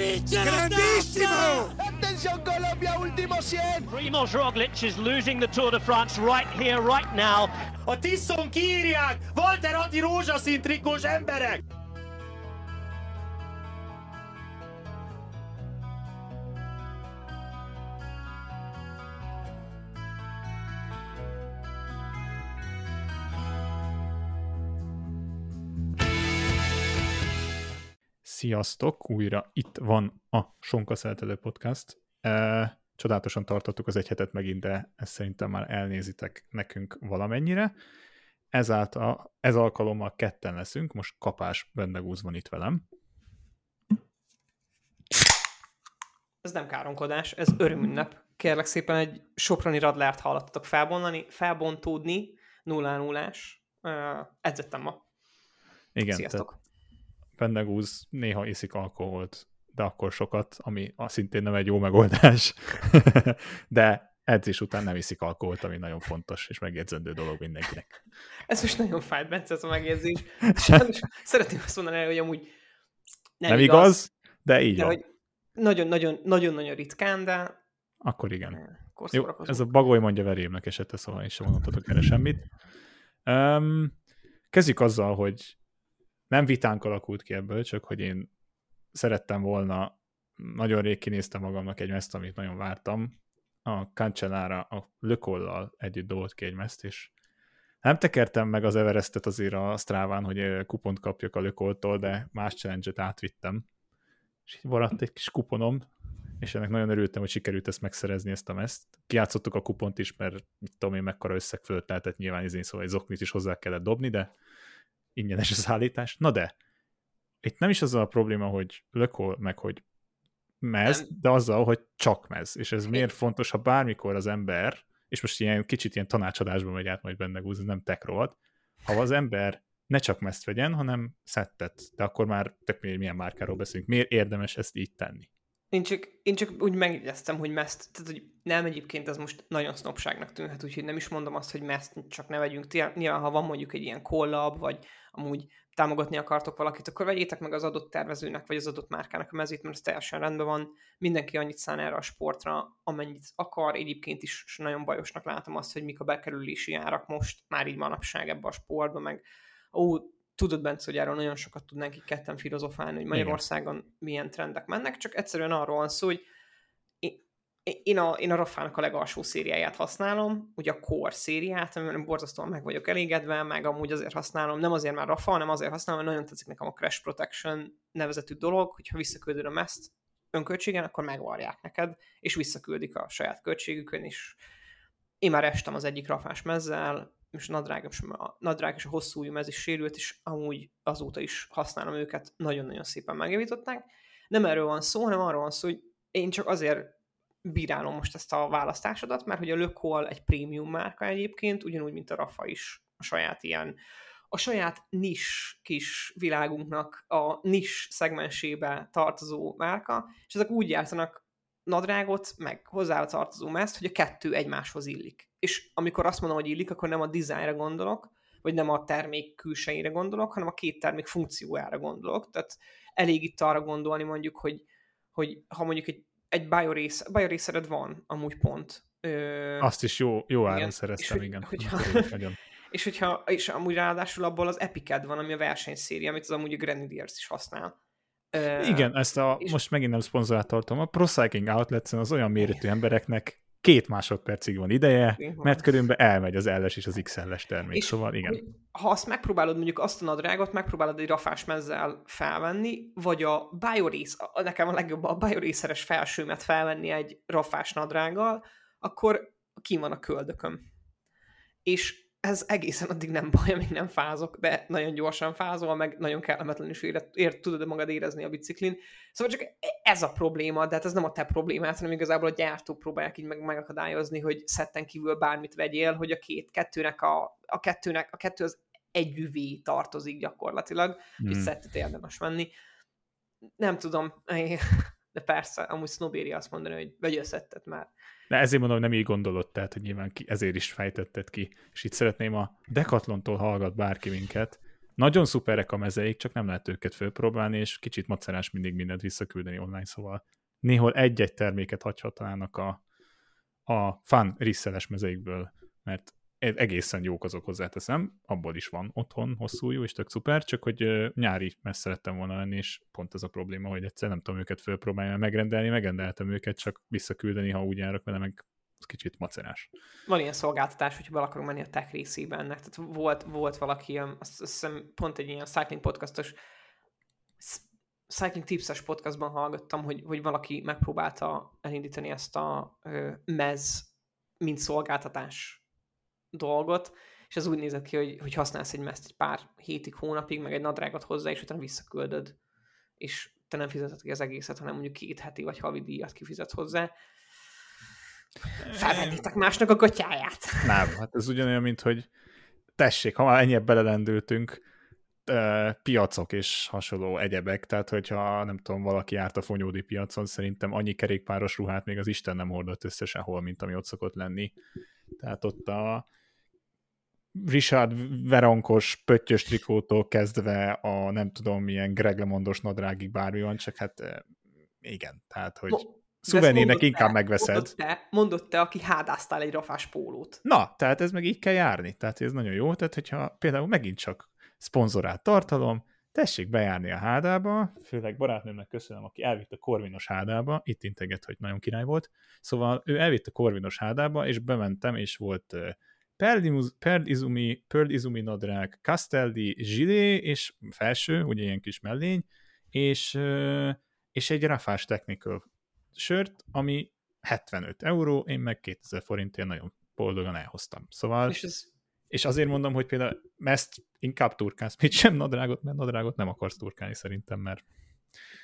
Grandissimo! Attention Colombia, último 100! Primoz Roglic is losing the Tour de France right here, right now. A Tiszon kiírják! Walter Atti rózsaszín trikós emberek! Sziasztok! Újra itt van a Sonka Szeltedő Podcast. E, csodálatosan tartottuk az egy hetet megint, de ezt szerintem már elnézitek nekünk valamennyire. Ezáltal, ez alkalommal ketten leszünk, most Kapás Bendegúz van itt velem. Ez nem káromkodás, ez örömünnep. Kérlek szépen egy soproni radlárt hallottatok felbontani, felbontódni, nullá nullás. Uh, edzettem ma. Igen, Sziasztok. Tehát Bendegúz néha iszik alkoholt, de akkor sokat, ami szintén nem egy jó megoldás. de edzés után nem iszik alkoholt, ami nagyon fontos és megjegyzendő dolog mindenkinek. Ez most nagyon fájt, Bence, ez a megjegyzés. Sajnos szeretném azt mondani, hogy amúgy nem, Nem igaz, de így de van. hogy nagyon-nagyon-nagyon ritkán, de Akkor igen. Jó, ez a bagoly mondja verémnek esete, szóval is sem mondhatok erre semmit. Um, kezdjük azzal, hogy nem vitánk alakult ki ebből, csak hogy én szerettem volna, nagyon rég kinéztem magamnak egy meszt, amit nagyon vártam. A Cancellara a Lökollal együtt dobolt ki egy meszt, és nem tekertem meg az Everestet azért a Stráván, hogy ö, kupont kapjak a Lökoltól, de más challenge-et átvittem. És így maradt egy kis kuponom, és ennek nagyon örültem, hogy sikerült ezt megszerezni, ezt a meszt. Kiátszottuk a kupont is, mert mit tudom én, mekkora összeg fölött lehetett nyilván izén, szóval egy zoknit is hozzá kellett dobni, de ingyenes a szállítás. Na de, itt nem is azzal a probléma, hogy lökol, meg hogy mez, Nem. de azzal, hogy csak mez. És ez miért fontos, ha bármikor az ember, és most ilyen kicsit ilyen tanácsadásba megy át majd benne gúz, ez nem tech rovat, ha az ember ne csak mezt vegyen, hanem szettet, de akkor már tök mindegy, milyen márkáról beszélünk. Miért érdemes ezt így tenni? Én csak, én csak úgy megjegyeztem, hogy meszt, tehát hogy nem egyébként ez most nagyon sznopságnak tűnhet, úgyhogy nem is mondom azt, hogy meszt csak ne vegyünk. Nyilván, ha van mondjuk egy ilyen collab, vagy amúgy támogatni akartok valakit, akkor vegyétek meg az adott tervezőnek, vagy az adott márkának a mezét, mert ez teljesen rendben van. Mindenki annyit szán erre a sportra, amennyit akar. Egyébként is nagyon bajosnak látom azt, hogy mik a bekerülési árak most, már így manapság ebbe a sportba, meg ó, tudod, Bence, hogy erről nagyon sokat tudnánk így ketten filozofálni, hogy Magyarországon milyen trendek mennek, csak egyszerűen arról van szó, hogy én- a, én a Rafának a legalsó szériáját használom, ugye a Core szériát, amivel borzasztóan meg vagyok elégedve, meg amúgy azért használom, nem azért már Rafa, hanem azért használom, mert nagyon tetszik nekem a Crash Protection nevezetű dolog, hogyha visszaküldöd a meszt önköltségen, akkor megvarják neked, és visszaküldik a saját költségükön is. Én már estem az egyik rafás mezzel, és a nadrág, és a nadrág és a hosszú ujjú mez is sérült, és amúgy azóta is használom őket, nagyon-nagyon szépen megjavították. Nem erről van szó, hanem arról van szó, hogy én csak azért bírálom most ezt a választásodat, mert hogy a Le egy prémium márka egyébként, ugyanúgy, mint a Rafa is a saját ilyen a saját nis kis világunknak a nis szegmensébe tartozó márka, és ezek úgy gyártanak nadrágot, meg hozzá tartozó mezt, hogy a kettő egymáshoz illik. És amikor azt mondom, hogy illik, akkor nem a dizájnra gondolok, vagy nem a termék külsejére gondolok, hanem a két termék funkciójára gondolok. Tehát elég itt arra gondolni mondjuk, hogy, hogy ha mondjuk egy, egy biorace, bioracered van, amúgy pont. Ö, Azt is jó, jó áron igen, szereztem, és hogy- igen. hogyha- nagyon. és hogyha, és amúgy ráadásul abból az Epiced van, ami a versenyszéria, amit az amúgy a Grenadiers is használ. Ö, Igen, ezt a, most megint nem szponzorát tartom, a Pro Cycling outlet az olyan méretű embereknek két másodpercig van ideje, mert körülbelül elmegy az LS és az XL-es termék, És szóval igen. ha azt megpróbálod, mondjuk azt a nadrágot, megpróbálod egy rafás mezzel felvenni, vagy a Biorace, a- nekem a legjobb a Bioraceres felsőmet felvenni egy rafás nadrággal, akkor ki van a köldököm. És ez egészen addig nem baj, amíg nem fázok, de nagyon gyorsan fázol, meg nagyon kellemetlen is ér, ér, tudod magad érezni a biciklin. Szóval csak ez a probléma, de hát ez nem a te problémát, hanem igazából a gyártók próbálják így meg, megakadályozni, hogy szetten kívül bármit vegyél, hogy a két kettőnek a, a kettőnek, a kettő az együvé tartozik gyakorlatilag. Hmm. hogy szettet érdemes venni. Nem tudom, de persze, amúgy sznobéri azt mondani, hogy vegyél szettet már. De ezért mondom, nem így gondolod, tehát, hogy nyilván ki, ezért is fejtetted ki. És itt szeretném a Decathlon-tól hallgat bárki minket, nagyon szuperek a mezeik, csak nem lehet őket fölpróbálni, és kicsit macerás mindig mindent visszaküldeni online, szóval néhol egy-egy terméket hagyhatnának a, a fan riszeles mezeikből, mert egészen jók azok hozzáteszem, abból is van otthon hosszú jó, és tök szuper, csak hogy nyári messze szerettem volna lenni, és pont ez a probléma, hogy egyszer nem tudom őket fölpróbálni, megrendelni, megrendeltem őket, csak visszaküldeni, ha úgy járok vele, meg ez kicsit macerás. Van ilyen szolgáltatás, hogy bele akarunk menni a tech részébe ennek. Tehát volt, volt valaki, azt, hiszem pont egy ilyen cycling podcastos Cycling Tips-es podcastban hallgattam, hogy, hogy valaki megpróbálta elindítani ezt a mez, mint szolgáltatás dolgot, és ez úgy nézett ki, hogy, hogy használsz egy mezt egy pár hétig, hónapig, meg egy nadrágot hozzá, és utána visszaküldöd, és te nem fizeted ki az egészet, hanem mondjuk két heti vagy havi díjat kifizetsz hozzá. Felvennétek másnak a gatyáját. Nem, hát ez ugyanolyan, mint hogy tessék, ha már ennyire belelendültünk, piacok és hasonló egyebek, tehát hogyha nem tudom, valaki járt a fonyódi piacon, szerintem annyi kerékpáros ruhát még az Isten nem hordott össze sehol, mint ami ott szokott lenni. Tehát ott a Richard Veronkos pöttyös trikótól kezdve a nem tudom milyen Greg LeMondos nadrágig bármi van, csak hát igen, tehát hogy szuvenírnek inkább te, megveszed. Mondott te, mondott te, aki hádáztál egy rafás pólót. Na, tehát ez meg így kell járni, tehát ez nagyon jó, tehát hogyha például megint csak szponzorált tartalom, tessék bejárni a hádába, főleg barátnőmnek köszönöm, aki elvitt a Korvinos hádába, itt integet, hogy nagyon király volt, szóval ő elvitt a Korvinos hádába, és bementem, és volt Pearl Izumi, Pearl Izumi nadrág, Castelli zsilé, és felső, ugye ilyen kis mellény, és, és egy Rafás Technical sört, ami 75 euró, én meg 2000 forintért nagyon boldogan elhoztam. Szóval és ez és azért mondom, hogy például ezt inkább turkálsz, mit sem nadrágot, mert nadrágot nem akarsz turkálni szerintem, mert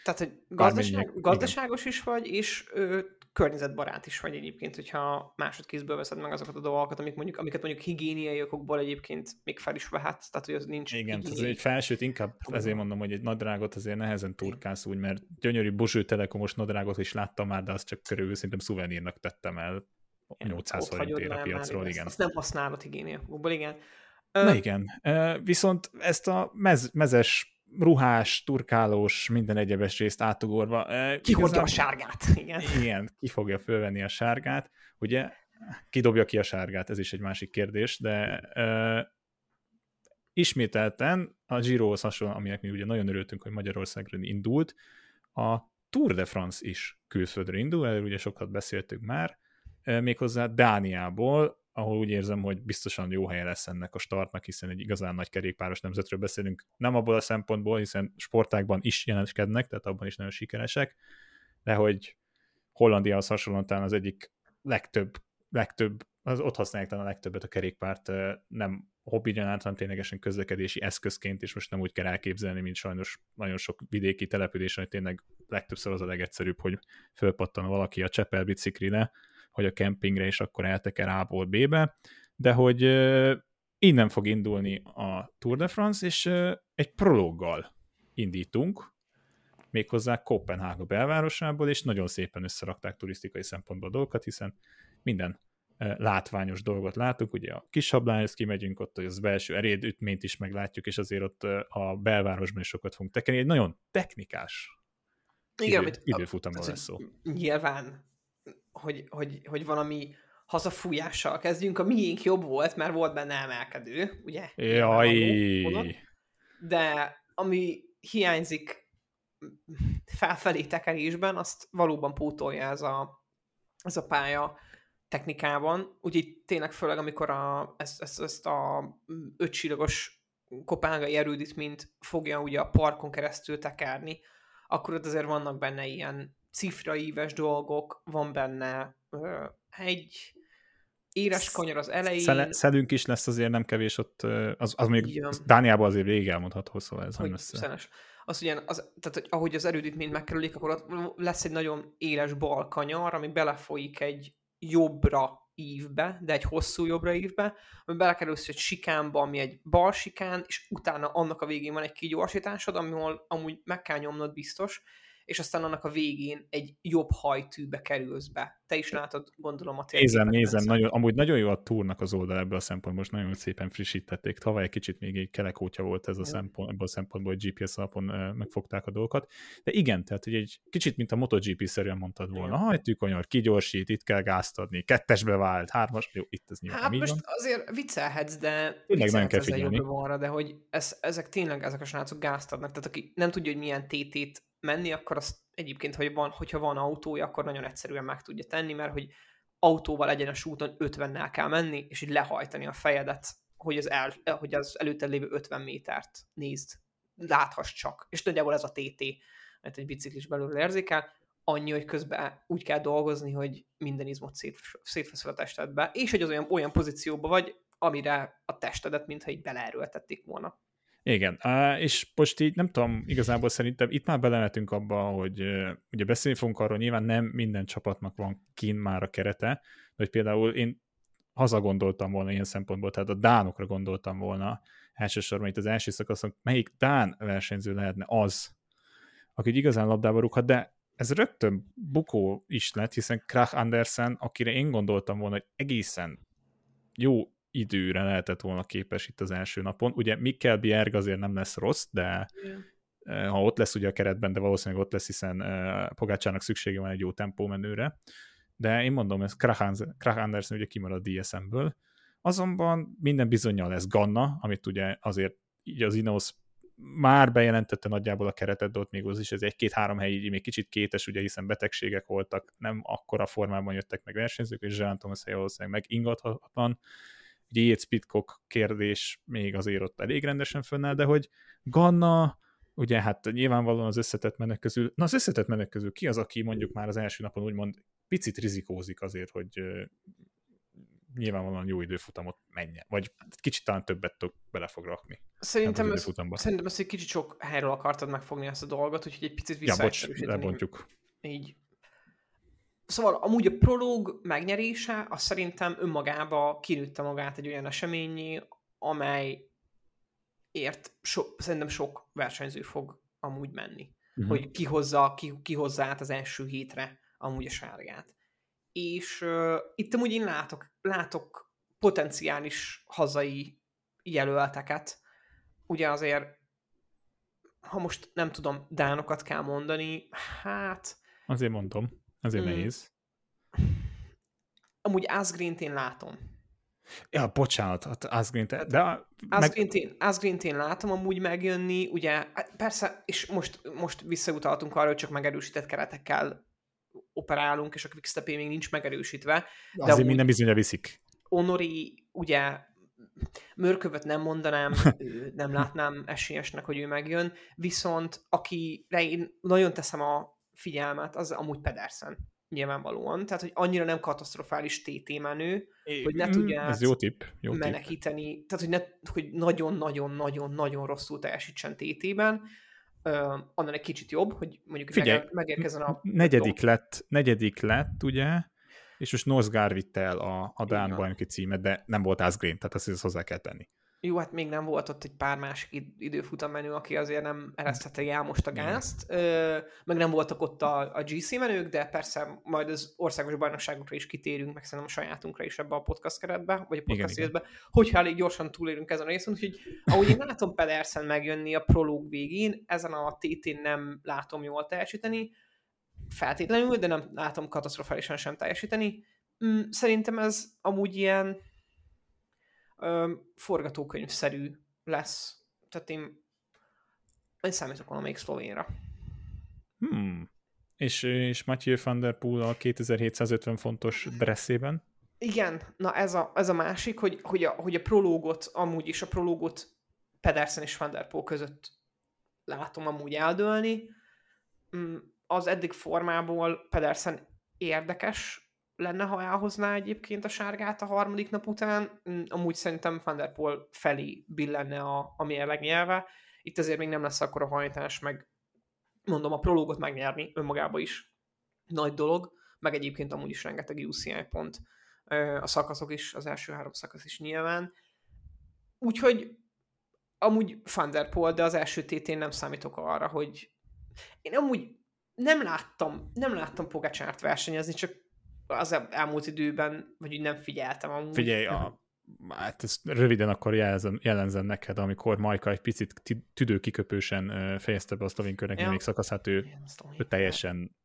tehát, hogy gazdaság, gazdaságos igen. is vagy, és ö, környezetbarát is vagy egyébként, hogyha másodkézből veszed meg azokat a dolgokat, amik mondjuk, amiket mondjuk higiéniai okokból egyébként még fel is vehetsz, tehát hogy az nincs Igen, tehát egy felsőt inkább ezért mondom, hogy egy nadrágot azért nehezen turkálsz úgy, mert gyönyörű Bozső Telekomos nadrágot is láttam már, de azt csak körülbelül szerintem szuvenírnak tettem el 800 forintért a piacról, igen. Ezt nem használod higiéniakból, igen. Na igen, viszont ezt a mez, mezes, ruhás, turkálós, minden egyebes részt átugorva. Ki igazán... a sárgát, igen. Igen, ki fogja fölvenni a sárgát. Ugye, ki dobja ki a sárgát, ez is egy másik kérdés, de uh, ismételten a Girohoz hasonlóan, aminek mi ugye nagyon örültünk, hogy Magyarországra indult, a Tour de France is külföldre indul, erről ugye sokat beszéltünk már, méghozzá Dániából, ahol úgy érzem, hogy biztosan jó helye lesz ennek a startnak, hiszen egy igazán nagy kerékpáros nemzetről beszélünk, nem abból a szempontból, hiszen sportákban is jelentkednek, tehát abban is nagyon sikeresek, de hogy Hollandiahoz hasonlóan talán az egyik legtöbb, legtöbb, az ott használják talán a legtöbbet a kerékpárt, nem hobbigyan hanem ténylegesen közlekedési eszközként, és most nem úgy kell elképzelni, mint sajnos nagyon sok vidéki településen, hogy tényleg legtöbbször az a legegyszerűbb, hogy fölpattan valaki a Csepel biciklire, hogy a kempingre, és akkor elteker A-ból B-be, de hogy innen fog indulni a Tour de France, és egy prologgal indítunk, méghozzá Kopenhága belvárosából, és nagyon szépen összerakták turisztikai szempontból a dolgokat, hiszen minden látványos dolgot látunk, ugye a kis sablányhoz kimegyünk, ott az belső erédütményt is meglátjuk, és azért ott a belvárosban is sokat fogunk tekerni. Egy nagyon technikás Igen, idő, időfutamról lesz szó. Nyilván hogy, hogy, hogy valami hazafújással kezdjünk. A miénk jobb volt, mert volt benne emelkedő, ugye? Jaj! De ami hiányzik felfelé tekerésben, azt valóban pótolja ez a, ez a pálya technikában. Úgyhogy tényleg főleg, amikor a, ezt, ezt, ezt a ötcsillagos kopángai erődítményt fogja ugye a parkon keresztül tekerni, akkor ott azért vannak benne ilyen cifraíves dolgok, van benne egy éles kanyar az elején. Szele, szelünk is lesz azért nem kevés ott, az, az még Igen. Dániában azért végig elmondható, szóval ez hogy nem össze. Szenes. Az ugyan, az, tehát hogy ahogy az erődítmény megkerülik, akkor ott lesz egy nagyon éles bal kanyar, ami belefolyik egy jobbra ívbe, de egy hosszú jobbra ívbe, ami belekerülsz egy sikánba, ami egy bal sikán, és utána annak a végén van egy kigyorsításod, ahol amúgy meg kell nyomnod biztos, és aztán annak a végén egy jobb hajtűbe kerülsz be. Te is látod, gondolom a Nézem, nézem, nagyon, amúgy nagyon jó a túrnak az oldal ebből a szempontból, most nagyon szépen frissítették. Tavaly egy kicsit még egy kelekótya volt ez a szempont, ebből a szempontból, hogy GPS alapon megfogták a dolgokat. De igen, tehát hogy egy kicsit, mint a MotoGP-szerűen mondtad volna, hajtű kanyar, kigyorsít, itt kell gázt adni, kettesbe vált, hármas, jó, itt ez nyilván Hát most van. azért viccelhetsz, de Tényleg nagyon kell figyelni. jobban arra, de hogy ez, ezek tényleg, ezek a srácok gázt adnak, tehát aki nem tudja, hogy milyen TT-t menni, akkor azt egyébként, hogy van, hogyha van autója, akkor nagyon egyszerűen meg tudja tenni, mert hogy autóval egyenes úton 50-nel kell menni, és így lehajtani a fejedet, hogy az, el, hogy az előtte lévő 50 métert nézd, láthass csak. És nagyjából ez a TT, mert egy biciklis belül érzékel, annyi, hogy közben úgy kell dolgozni, hogy minden izmot szét, szétfeszül a testedbe, és hogy az olyan, olyan pozícióban vagy, amire a testedet, mintha így beleerőltették volna. Igen, és most így nem tudom, igazából szerintem itt már belemetünk abba, hogy ugye beszélni fogunk arról, nyilván nem minden csapatnak van kín már a kerete, hogy például én hazagondoltam volna ilyen szempontból, tehát a Dánokra gondoltam volna elsősorban itt az első szakaszon, melyik Dán versenyző lehetne az, aki igazán labdába rúghat, de ez rögtön bukó is lett, hiszen Krach Andersen, akire én gondoltam volna, hogy egészen jó időre lehetett volna képes itt az első napon. Ugye Mikkel Bjerg azért nem lesz rossz, de eh, ha ott lesz ugye a keretben, de valószínűleg ott lesz, hiszen Pogácsának szüksége van egy jó tempómenőre. De én mondom, ez Krach Andersen ugye kimarad a DSM-ből. Azonban minden bizonyal lesz Ganna, amit ugye azért így az Ineos már bejelentette nagyjából a keretet, de ott még az is ez egy-két-három hely így még kicsit kétes, ugye hiszen betegségek voltak, nem akkora formában jöttek meg versenyzők, és Jean Thomas valószínűleg meg ingathatatlan. Ugye Yates Pitcock kérdés még azért ott elég rendesen fönnáll, de hogy Ganna, ugye hát nyilvánvalóan az összetett menek közül, na az összetett menek közül ki az, aki mondjuk már az első napon úgymond picit rizikózik azért, hogy nyilvánvalóan jó időfutamot menjen, vagy kicsit talán többet tok bele fog rakni. Szerintem, az ez, szerintem ezt egy kicsit sok helyről akartad megfogni ezt a dolgot, úgyhogy egy picit Ja, bocs, lebontjuk. így. Szóval amúgy a prológ megnyerése, az szerintem önmagába kinőtte magát egy olyan eseményé, amely ért so, szerintem sok versenyző fog amúgy menni. Mhm. Hogy kihozza, ki, kihozza át az első hétre amúgy a sárgát. És uh, itt amúgy én látok, látok potenciális hazai jelölteket. Ugye azért, ha most nem tudom, dánokat kell mondani, hát Azért mondom, azért Mm. nehéz. amúgy Asgreen-t én látom. Ja, bocsánat, hát Asgreen, te- de a- meg, Asgreen-t én, Asgreen-t én látom amúgy megjönni, ugye, hát persze, és most, most visszautaltunk arra, hogy csak megerősített keretekkel operálunk, és a Quickstep még nincs megerősítve. azért amúgy- minden bizonyra viszik. Honori, ugye, Mörkövöt nem mondanám, nem látnám esélyesnek, hogy ő megjön, viszont akire én nagyon teszem a figyelmet, az amúgy Pedersen nyilvánvalóan. Tehát, hogy annyira nem katasztrofális TT menő, hogy ne Mm, tudja Ez jó tipp, jó tipp. menekíteni, tehát hogy, ne, hogy nagyon-nagyon-nagyon-nagyon rosszul teljesítsen TT-ben, uh, annál egy kicsit jobb, hogy mondjuk Figyelj, megérkezzen a... negyedik lett, negyedik lett, ugye, és most Nosgár vitte el a, a Dán bajnoki címet, de nem volt Asgreen, tehát ezt, ezt hozzá kell tenni. Jó, hát még nem volt ott egy pár másik id- időfutam menő, aki azért nem ereszthette el most a gázt, ö, meg nem voltak ott a, a GC menők, de persze majd az országos bajnokságokra is kitérünk, meg szerintem a sajátunkra is ebbe a podcast keretbe, vagy a podcast részbe, hogyha elég gyorsan túlérünk ezen a részen, úgyhogy ahogy én látom Pedersen megjönni a prológ végén, ezen a TT-n nem látom jól teljesíteni, feltétlenül, de nem látom katasztrofálisan sem teljesíteni. Mm, Szerintem ez amúgy ilyen ö, forgatókönyvszerű lesz. Tehát én, én számítok valamelyik szlovénra. Hmm. És, és Mathieu van der Poel a 2750 fontos dresszében. Igen, na ez a, ez a másik, hogy, hogy, a, hogy a prológot, amúgy is a prológot Pedersen és Van der Poel között látom amúgy eldőlni. Mm, Az eddig formából Pedersen érdekes lenne, ha elhozná egyébként a sárgát a harmadik nap után. Mm, Amúgy szerintem Van felé billenne a, a mérleg nyelve. Itt azért még nem lesz akkor a hajtás, meg mondom, a prológot megnyerni önmagában is nagy dolog, meg egyébként amúgy is rengeteg UCI pont a szakaszok is, az első három szakasz is nyilván. Úgyhogy amúgy Van der Poel, de az első tétén nem számítok arra, hogy én amúgy nem láttam, nem láttam Pogácsárt versenyezni, csak az elmúlt időben, vagy úgy nem figyeltem amúgy. Figyelj, a, hát ezt röviden akkor jelzem, jelenzem neked, amikor Majka egy picit tüdőkiköpősen fejezte be a szlovén körnek ja. még szakaszát, ő, ő teljesen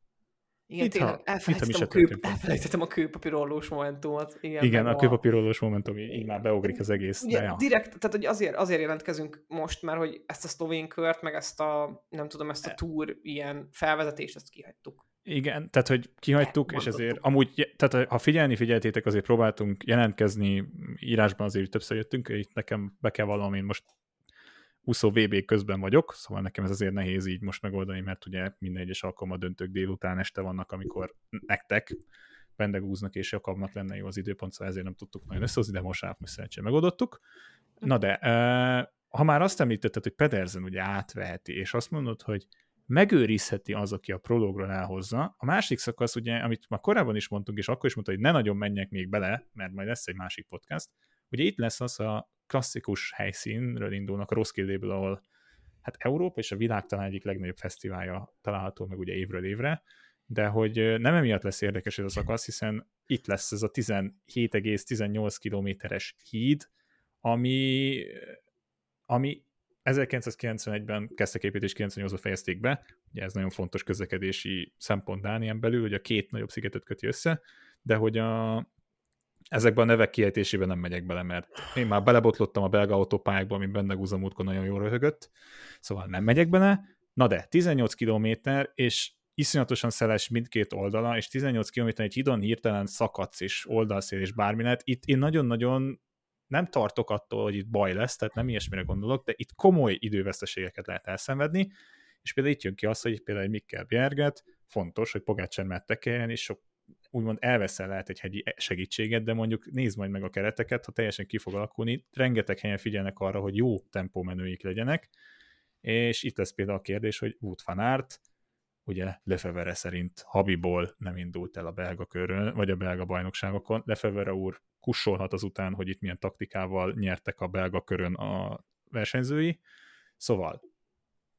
igen, Itt, tényleg, elfelejtettem, a, kő, elfelejtettem a kőpapírolós momentumot. Igen, Igen a, kőpapírolós momentum, így már beugrik az egész. Ugye, ja. direkt, tehát hogy azért, azért jelentkezünk most, mert hogy ezt a szlovén kört, meg ezt a, nem tudom, ezt a e- tour ilyen felvezetést, ezt kihagytuk. Igen, tehát hogy kihagytuk, és ezért amúgy, tehát ha figyelni figyeltétek, azért próbáltunk jelentkezni, írásban azért többször jöttünk, itt nekem be kell vallanom, én most úszó VB közben vagyok, szóval nekem ez azért nehéz így most megoldani, mert ugye minden egyes alkalommal döntők délután este vannak, amikor nektek vendegúznak és Jakabnak lenne jó az időpont, szóval ezért nem tudtuk nagyon összehozni, de most szerencsére megoldottuk. Na de, ha már azt említetted, hogy Pedersen ugye átveheti, és azt mondod, hogy megőrizheti az, aki a prológra elhozza. A másik szakasz, ugye, amit már korábban is mondtunk, és akkor is mondta, hogy ne nagyon menjek még bele, mert majd lesz egy másik podcast, ugye itt lesz az a klasszikus helyszínről indulnak a Roskilde-ből, ahol hát Európa és a világ talán egyik legnagyobb fesztiválja található meg ugye évről évre, de hogy nem emiatt lesz érdekes ez a szakasz, hiszen itt lesz ez a 17,18 kilométeres híd, ami, ami 1991-ben kezdtek építés, 98-ban fejezték be, ugye ez nagyon fontos közlekedési szempont Dánián belül, hogy a két nagyobb szigetet köti össze, de hogy a, ezekben a nevek kiejtésében nem megyek bele, mert én már belebotlottam a belga autópályákba, ami benne útkon nagyon jól röhögött, szóval nem megyek bele. Na de, 18 kilométer, és iszonyatosan szeles mindkét oldala, és 18 km egy hidon hirtelen szakadsz, és oldalszél, és bármi lehet. Itt én nagyon-nagyon nem tartok attól, hogy itt baj lesz, tehát nem ilyesmire gondolok, de itt komoly időveszteségeket lehet elszenvedni, és például itt jön ki az, hogy például egy Mikkel Bjerget, fontos, hogy Pogácsán mettekeljen, és sok úgymond elveszel lehet egy hegyi segítséget, de mondjuk nézd majd meg a kereteket, ha teljesen ki fog alakulni, rengeteg helyen figyelnek arra, hogy jó tempómenőik legyenek, és itt lesz például a kérdés, hogy Wout van Aert, ugye Lefevere szerint Habiból nem indult el a belga körön, vagy a belga bajnokságokon. Lefevere úr kussolhat azután, hogy itt milyen taktikával nyertek a belga körön a versenyzői. Szóval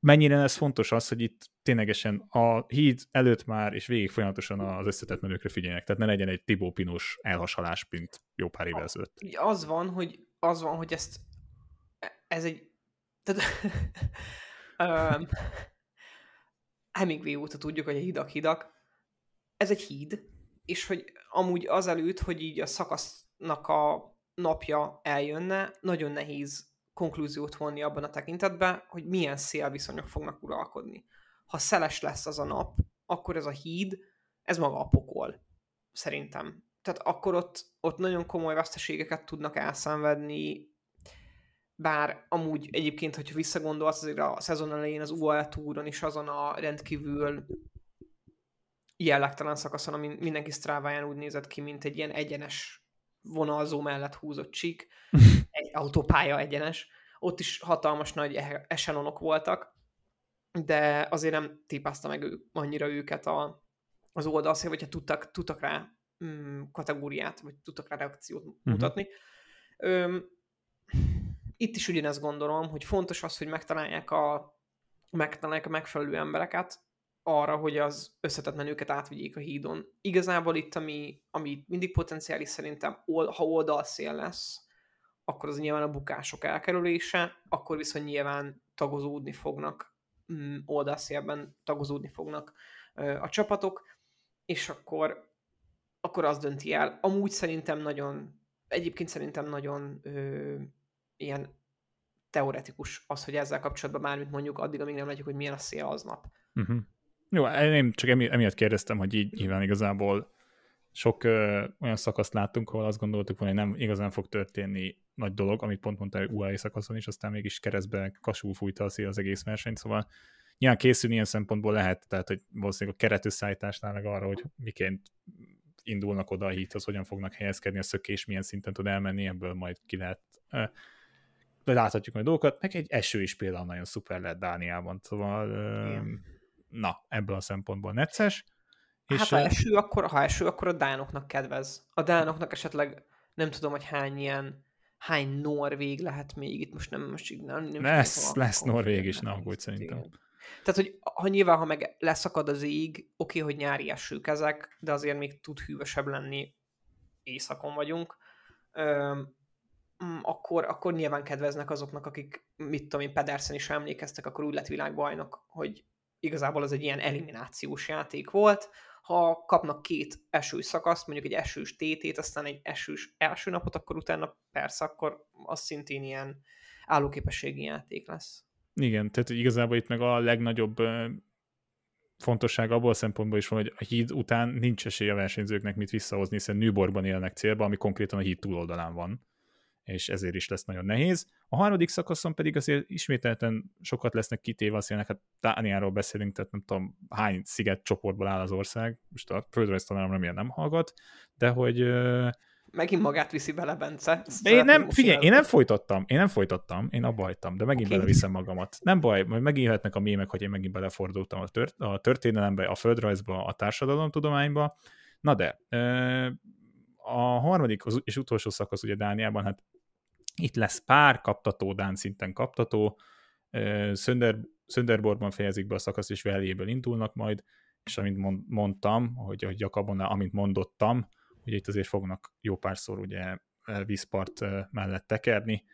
mennyire ez fontos az, hogy itt ténylegesen a híd előtt már és végig folyamatosan az összetett menőkre figyeljenek, tehát ne legyen egy Tibó Pinus elhasalás, mint jó pár évvel ezelőtt. Az van, hogy, az van, hogy ezt ez egy tehát, Hemingway óta tudjuk, hogy a hidak hidak. Ez egy híd, és hogy amúgy azelőtt, hogy így a szakasznak a napja eljönne, nagyon nehéz konklúziót vonni abban a tekintetben, hogy milyen szélviszonyok fognak uralkodni. Ha szeles lesz az a nap, akkor ez a híd, ez maga a pokol, szerintem. Tehát akkor ott, ott nagyon komoly veszteségeket tudnak elszenvedni, bár amúgy egyébként, hogyha visszagondolsz, azért a szezon elején az UAE túron is azon a rendkívül jellegtelen szakaszon, ami mindenki sztráváján úgy nézett ki, mint egy ilyen egyenes vonalzó mellett húzott csík, egy autópálya egyenes, ott is hatalmas nagy eselonok voltak, de azért nem tipázta meg ő, annyira őket a, az oldalszél, vagy ha tudtak, tudtak rá mm, kategóriát, vagy tudtak rá reakciót uh-huh. mutatni. Öm, itt is ugyanezt gondolom, hogy fontos az, hogy megtalálják a, megtalálják a megfelelő embereket arra, hogy az összetett menőket átvigyék a hídon. Igazából itt, ami, ami mindig potenciális szerintem, ha oldalszél lesz, akkor az nyilván a bukások elkerülése, akkor viszont nyilván tagozódni fognak, mm, oldalszélben tagozódni fognak a csapatok, és akkor, akkor az dönti el. Amúgy szerintem nagyon, egyébként szerintem nagyon ö, ilyen teoretikus az, hogy ezzel kapcsolatban bármit mondjuk addig, amíg nem látjuk, hogy milyen a szél aznap. Uh-huh. Jó, én csak emiatt kérdeztem, hogy így nyilván igazából sok ö, olyan szakaszt láttunk, ahol azt gondoltuk volna, hogy nem igazán fog történni nagy dolog, amit pont mondta UAE szakaszon is, aztán mégis keresztbe kasul fújta a szél az egész versenyt, szóval nyilván készülni ilyen szempontból lehet, tehát hogy valószínűleg a keretösszeállításnál meg arra, hogy miként indulnak oda a híthoz, hogyan fognak helyezkedni, a szökés milyen szinten tud elmenni, ebből majd ki lehet láthatjuk majd dolgokat, meg egy eső is például nagyon szuper lett Dániában, szóval Igen. na, ebből a szempontból necces. És hát ha eső, akkor, ha eső, akkor a dánoknak kedvez. A dánoknak esetleg nem tudom, hogy hány ilyen hány norvég lehet még itt, most nem most nem, nem lesz, lesz norvég is, nem úgy szerintem. Tehát, hogy ha nyilván, ha meg leszakad az ég, oké, hogy nyári esők ezek, de azért még tud hűvösebb lenni, éjszakon vagyunk, Öm, akkor, akkor nyilván kedveznek azoknak, akik, mit tudom én, Pedersen is emlékeztek, akkor úgy lett világbajnok, hogy igazából az egy ilyen eliminációs játék volt, ha kapnak két esős szakaszt, mondjuk egy esős tétét, aztán egy esős első napot, akkor utána persze, akkor az szintén ilyen állóképességi játék lesz. Igen, tehát igazából itt meg a legnagyobb fontosság abból a szempontból is van, hogy a híd után nincs esély a versenyzőknek mit visszahozni, hiszen Newborgban élnek célba, ami konkrétan a híd túloldalán van és ezért is lesz nagyon nehéz. A harmadik szakaszon pedig azért ismételten sokat lesznek kitéve, azt jelenti, hát Dániáról beszélünk, tehát nem tudom hány sziget csoportból áll az ország, most a földrajz tanárom remélem nem hallgat, de hogy Megint magát viszi bele, Bence. én nem, figyelj, én nem folytattam, én nem folytattam, én abba hagytam, de megint okay. beleviszem magamat. Nem baj, majd megint jöhetnek a mémek, hogy én megint belefordultam a, tört, a történelembe, a földrajzba, a társadalomtudományba. Na de, a harmadik és utolsó szakasz ugye Dániában, hát itt lesz pár kaptató, Dán szinten kaptató, Sönder, Sönderborgban fejezik be a szakasz, és Velléből indulnak majd, és amint mondtam, hogy, hogy Jakabon, amint mondottam, ugye itt azért fognak jó párszor ugye vízpart mellett tekerni.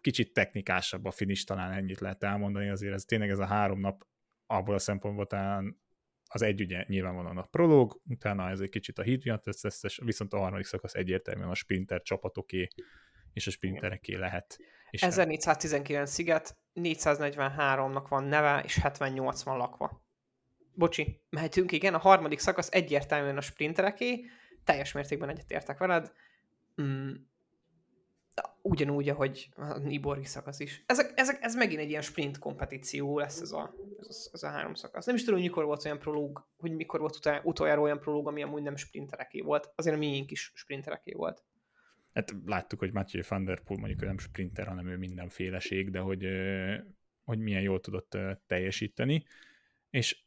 Kicsit technikásabb a finish, talán ennyit lehet elmondani, azért ez tényleg ez a három nap abból a szempontból talán az egy ugye nyilvánvalóan a prológ, utána ez egy kicsit a híd miatt, ez, viszont a harmadik szakasz egyértelműen a sprinter csapatoké és a sprintereké lehet. És 1419 sziget, 443-nak van neve, és 78 van lakva. Bocsi, mehetünk, igen, a harmadik szakasz egyértelműen a sprintereké, teljes mértékben egyetértek veled. Mm, ugyanúgy, ahogy a Niborgi szakasz is. Ezek, ezek, ez megint egy ilyen sprint kompetíció lesz ez a, ez, ez a három szakasz. Nem is tudom, mikor volt olyan prológ, hogy mikor volt utol, utoljára olyan prológ, ami amúgy nem sprintereké volt. Azért a miénk is sprintereké volt. Hát láttuk, hogy Mathieu van der Poel mondjuk nem sprinter, hanem ő mindenféleség, de hogy, hogy milyen jól tudott teljesíteni. És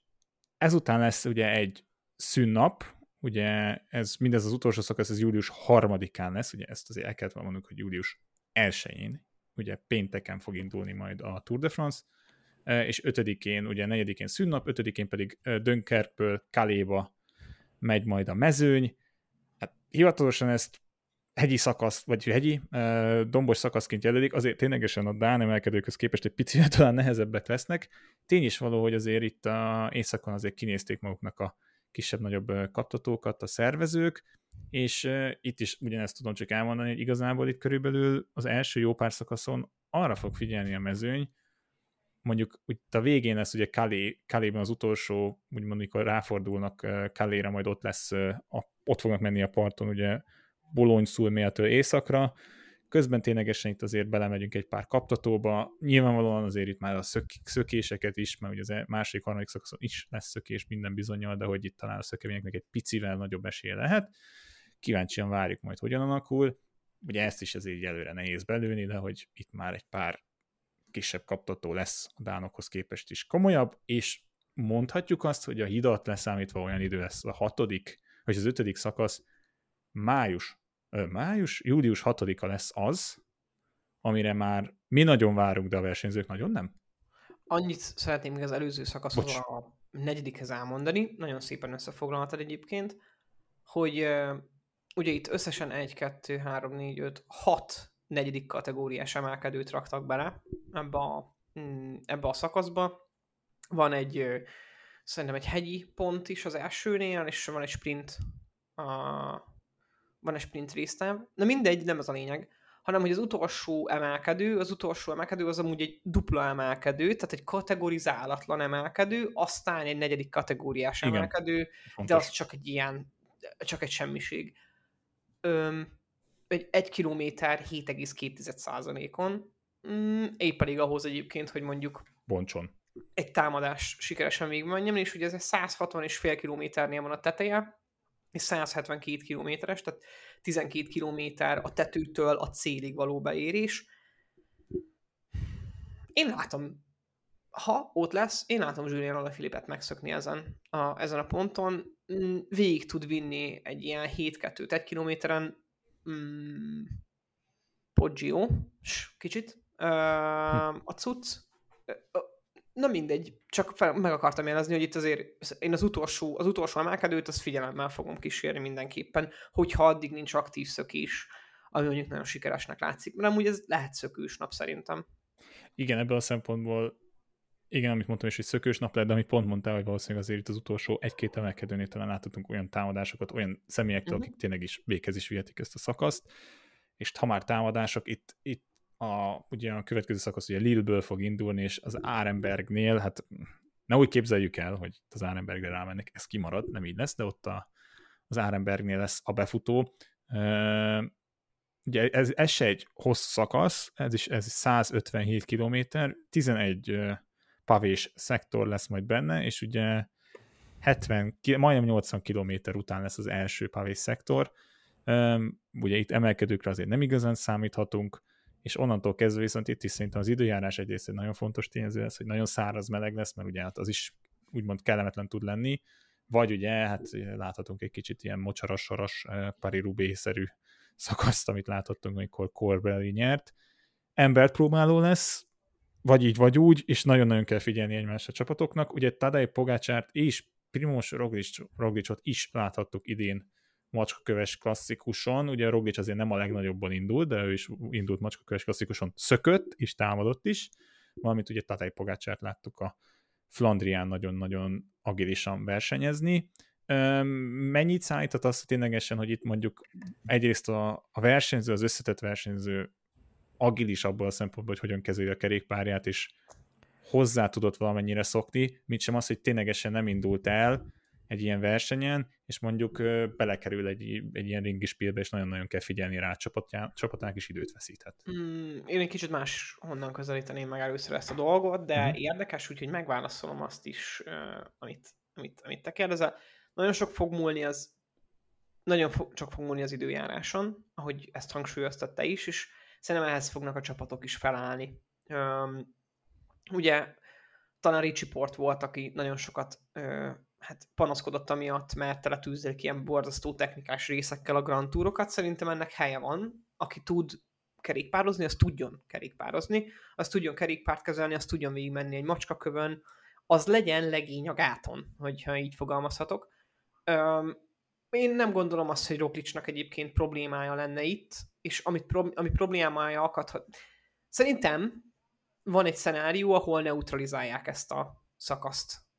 ezután lesz ugye egy szünnap, ugye ez mindez az utolsó szakasz, ez július harmadikán lesz, ugye ezt azért el kellett mondanunk, hogy július 1-én, ugye pénteken fog indulni majd a Tour de France, és ötödikén, ugye negyedikén szünnap, ötödikén pedig Dönkerkből Kaléba megy majd a mezőny. Hát hivatalosan ezt hegyi szakasz, vagy hegyi, dombos szakaszként jelölik, azért ténylegesen a Dán emelkedőkhöz képest egy picit talán nehezebbek lesznek. Tény is való, hogy azért itt a éjszakon azért kinézték maguknak a kisebb-nagyobb kaptatókat a szervezők, és itt is ugyanezt tudom csak elmondani, hogy igazából itt körülbelül az első jó pár szakaszon arra fog figyelni a mezőny, mondjuk itt a végén lesz ugye Kalé, Kaléban az utolsó, úgymond, amikor ráfordulnak Kaléra, majd ott lesz, a, ott fognak menni a parton ugye Bolony Szulméltől északra, közben ténylegesen itt azért belemegyünk egy pár kaptatóba, nyilvánvalóan azért itt már a szök, szökéseket is, mert ugye az e- második, harmadik szakaszon is lesz szökés minden bizonyal, de hogy itt talán a szökevényeknek egy picivel nagyobb esélye lehet. Kíváncsian várjuk majd, hogyan alakul. Ugye ezt is azért előre nehéz belőni, de hogy itt már egy pár kisebb kaptató lesz a dánokhoz képest is komolyabb, és mondhatjuk azt, hogy a hidat leszámítva olyan idő lesz a hatodik, vagy az ötödik szakasz, május május, július 6-a lesz az, amire már mi nagyon várunk, de a versenyzők nagyon nem? Annyit szeretném még az előző szakaszhoz a negyedikhez elmondani, nagyon szépen összefoglalhatod egyébként, hogy ugye itt összesen 1, 2, 3, 4, 5, 6 negyedik kategóriás emelkedőt raktak bele ebbe a, mm, ebbe a szakaszba. Van egy, szerintem egy hegyi pont is az elsőnél, és van egy sprint a, van egy sprint résztem, na mindegy, nem ez a lényeg, hanem hogy az utolsó emelkedő, az utolsó emelkedő az amúgy egy dupla emelkedő, tehát egy kategorizálatlan emelkedő, aztán egy negyedik kategóriás Igen. emelkedő, Fontos. de az csak egy ilyen, csak egy semmiség. Öm, egy, egy kilométer 7,2%-on, mm, épp pedig ahhoz egyébként, hogy mondjuk Boncson. egy támadás sikeresen végigmenjen, és ugye ez egy 160 és fél kilométernél van a teteje, és 172 kilométeres, tehát 12 kilométer a tetőtől a célig való beérés. Én látom, ha ott lesz, én látom Julian Alaphilippet megszökni ezen a, ezen a ponton. Mm, végig tud vinni egy ilyen 7-2-t egy kilométeren mm, Poggio, kicsit, a cucc. Na mindegy, csak fel, meg akartam jelezni, hogy itt azért én az utolsó, az utolsó emelkedőt az figyelemmel fogom kísérni mindenképpen, hogyha addig nincs aktív szökés, ami mondjuk nagyon sikeresnek látszik. Mert amúgy ez lehet szökős nap szerintem. Igen, ebből a szempontból igen, amit mondtam is, hogy szökős nap lett, de amit pont mondtál, hogy valószínűleg azért itt az utolsó egy-két emelkedőnél talán láthatunk olyan támadásokat, olyan személyektől, uh-huh. akik tényleg is véghez is vihetik ezt a szakaszt, és ha már támadások, itt, itt a, ugye a következő szakasz ugye Lillből fog indulni, és az Árenbergnél, hát ne úgy képzeljük el, hogy az Árenbergre rámennek, ez kimarad, nem így lesz, de ott a, az Árenbergnél lesz a befutó. Ugye ez, ez se egy hosszú szakasz, ez is ez 157 km, 11 uh, pavés szektor lesz majd benne, és ugye 70, majdnem 80 km után lesz az első pavés szektor. Ugye itt emelkedőkre azért nem igazán számíthatunk, és onnantól kezdve viszont itt is szerintem az időjárás egyrészt egy nagyon fontos tényező lesz, hogy nagyon száraz meleg lesz, mert ugye hát az is úgymond kellemetlen tud lenni, vagy ugye hát láthatunk egy kicsit ilyen mocsaras-soros Paris-Roubaix-szerű szakaszt, amit láthattunk, amikor Corbelli nyert. Embert próbáló lesz, vagy így, vagy úgy, és nagyon-nagyon kell figyelni egymás a csapatoknak. Ugye Tadej Pogácsárt és Primos Roglicot is láthattuk idén macskaköves klasszikuson, ugye Roglic azért nem a legnagyobban indult, de ő is indult macskaköves klasszikuson, szökött és támadott is, valamint ugye Tatej Pogácsát láttuk a Flandrián nagyon-nagyon agilisan versenyezni. Mennyit szállított azt ténylegesen, hogy itt mondjuk egyrészt a, a versenyző, az összetett versenyző agilis abból a szempontból, hogy hogyan kezeli a kerékpárját, és hozzá tudott valamennyire szokni, mint sem az, hogy ténylegesen nem indult el, egy ilyen versenyen, és mondjuk belekerül egy, egy ilyen ringispélbe, és nagyon-nagyon kell figyelni rá, a csapatának is időt veszíthet. Mm, én egy kicsit más honnan közelíteném meg először ezt a dolgot, de mm. érdekes, úgyhogy megválaszolom azt is, amit, amit, amit te kérdezel. Nagyon sok fog múlni az nagyon fo- csak fog múlni az időjáráson, ahogy ezt hangsúlyoztad te is, és szerintem ehhez fognak a csapatok is felállni. Um, ugye talán Ricsi Port volt, aki nagyon sokat hát panaszkodott amiatt, mert teletűzzelik ilyen borzasztó technikás részekkel a Grand Tourokat. Szerintem ennek helye van. Aki tud kerékpározni, az tudjon kerékpározni, az tudjon kerékpárt kezelni, az tudjon végigmenni egy macskakövön, az legyen legény a gáton, hogyha így fogalmazhatok. Öm, én nem gondolom azt, hogy Roglicsnak egyébként problémája lenne itt, és amit pro, ami problémája akadhat. Szerintem van egy szenárió, ahol neutralizálják ezt a szakaszt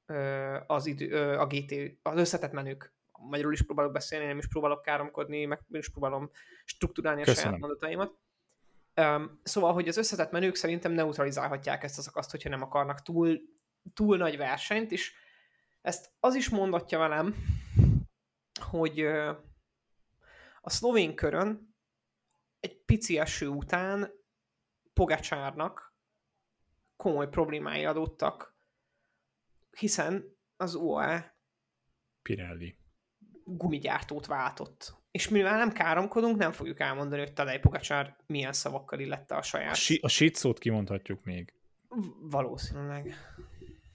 az idő, a GT, az összetett menők. Magyarul is próbálok beszélni, nem is próbálok káromkodni, meg is próbálom strukturálni a Köszönöm. saját mondataimat. Um, szóval, hogy az összetett menők szerintem neutralizálhatják ezt a szakaszt, hogyha nem akarnak túl, túl nagy versenyt, és ezt az is mondatja velem, hogy uh, a szlovén körön egy pici eső után Pogacsárnak komoly problémái adottak hiszen az UAE Pirelli gumigyártót váltott. És mivel nem káromkodunk, nem fogjuk elmondani, hogy Tadej Pogacsár milyen szavakkal illette a saját... A, si- a shit szót kimondhatjuk még. Valószínűleg.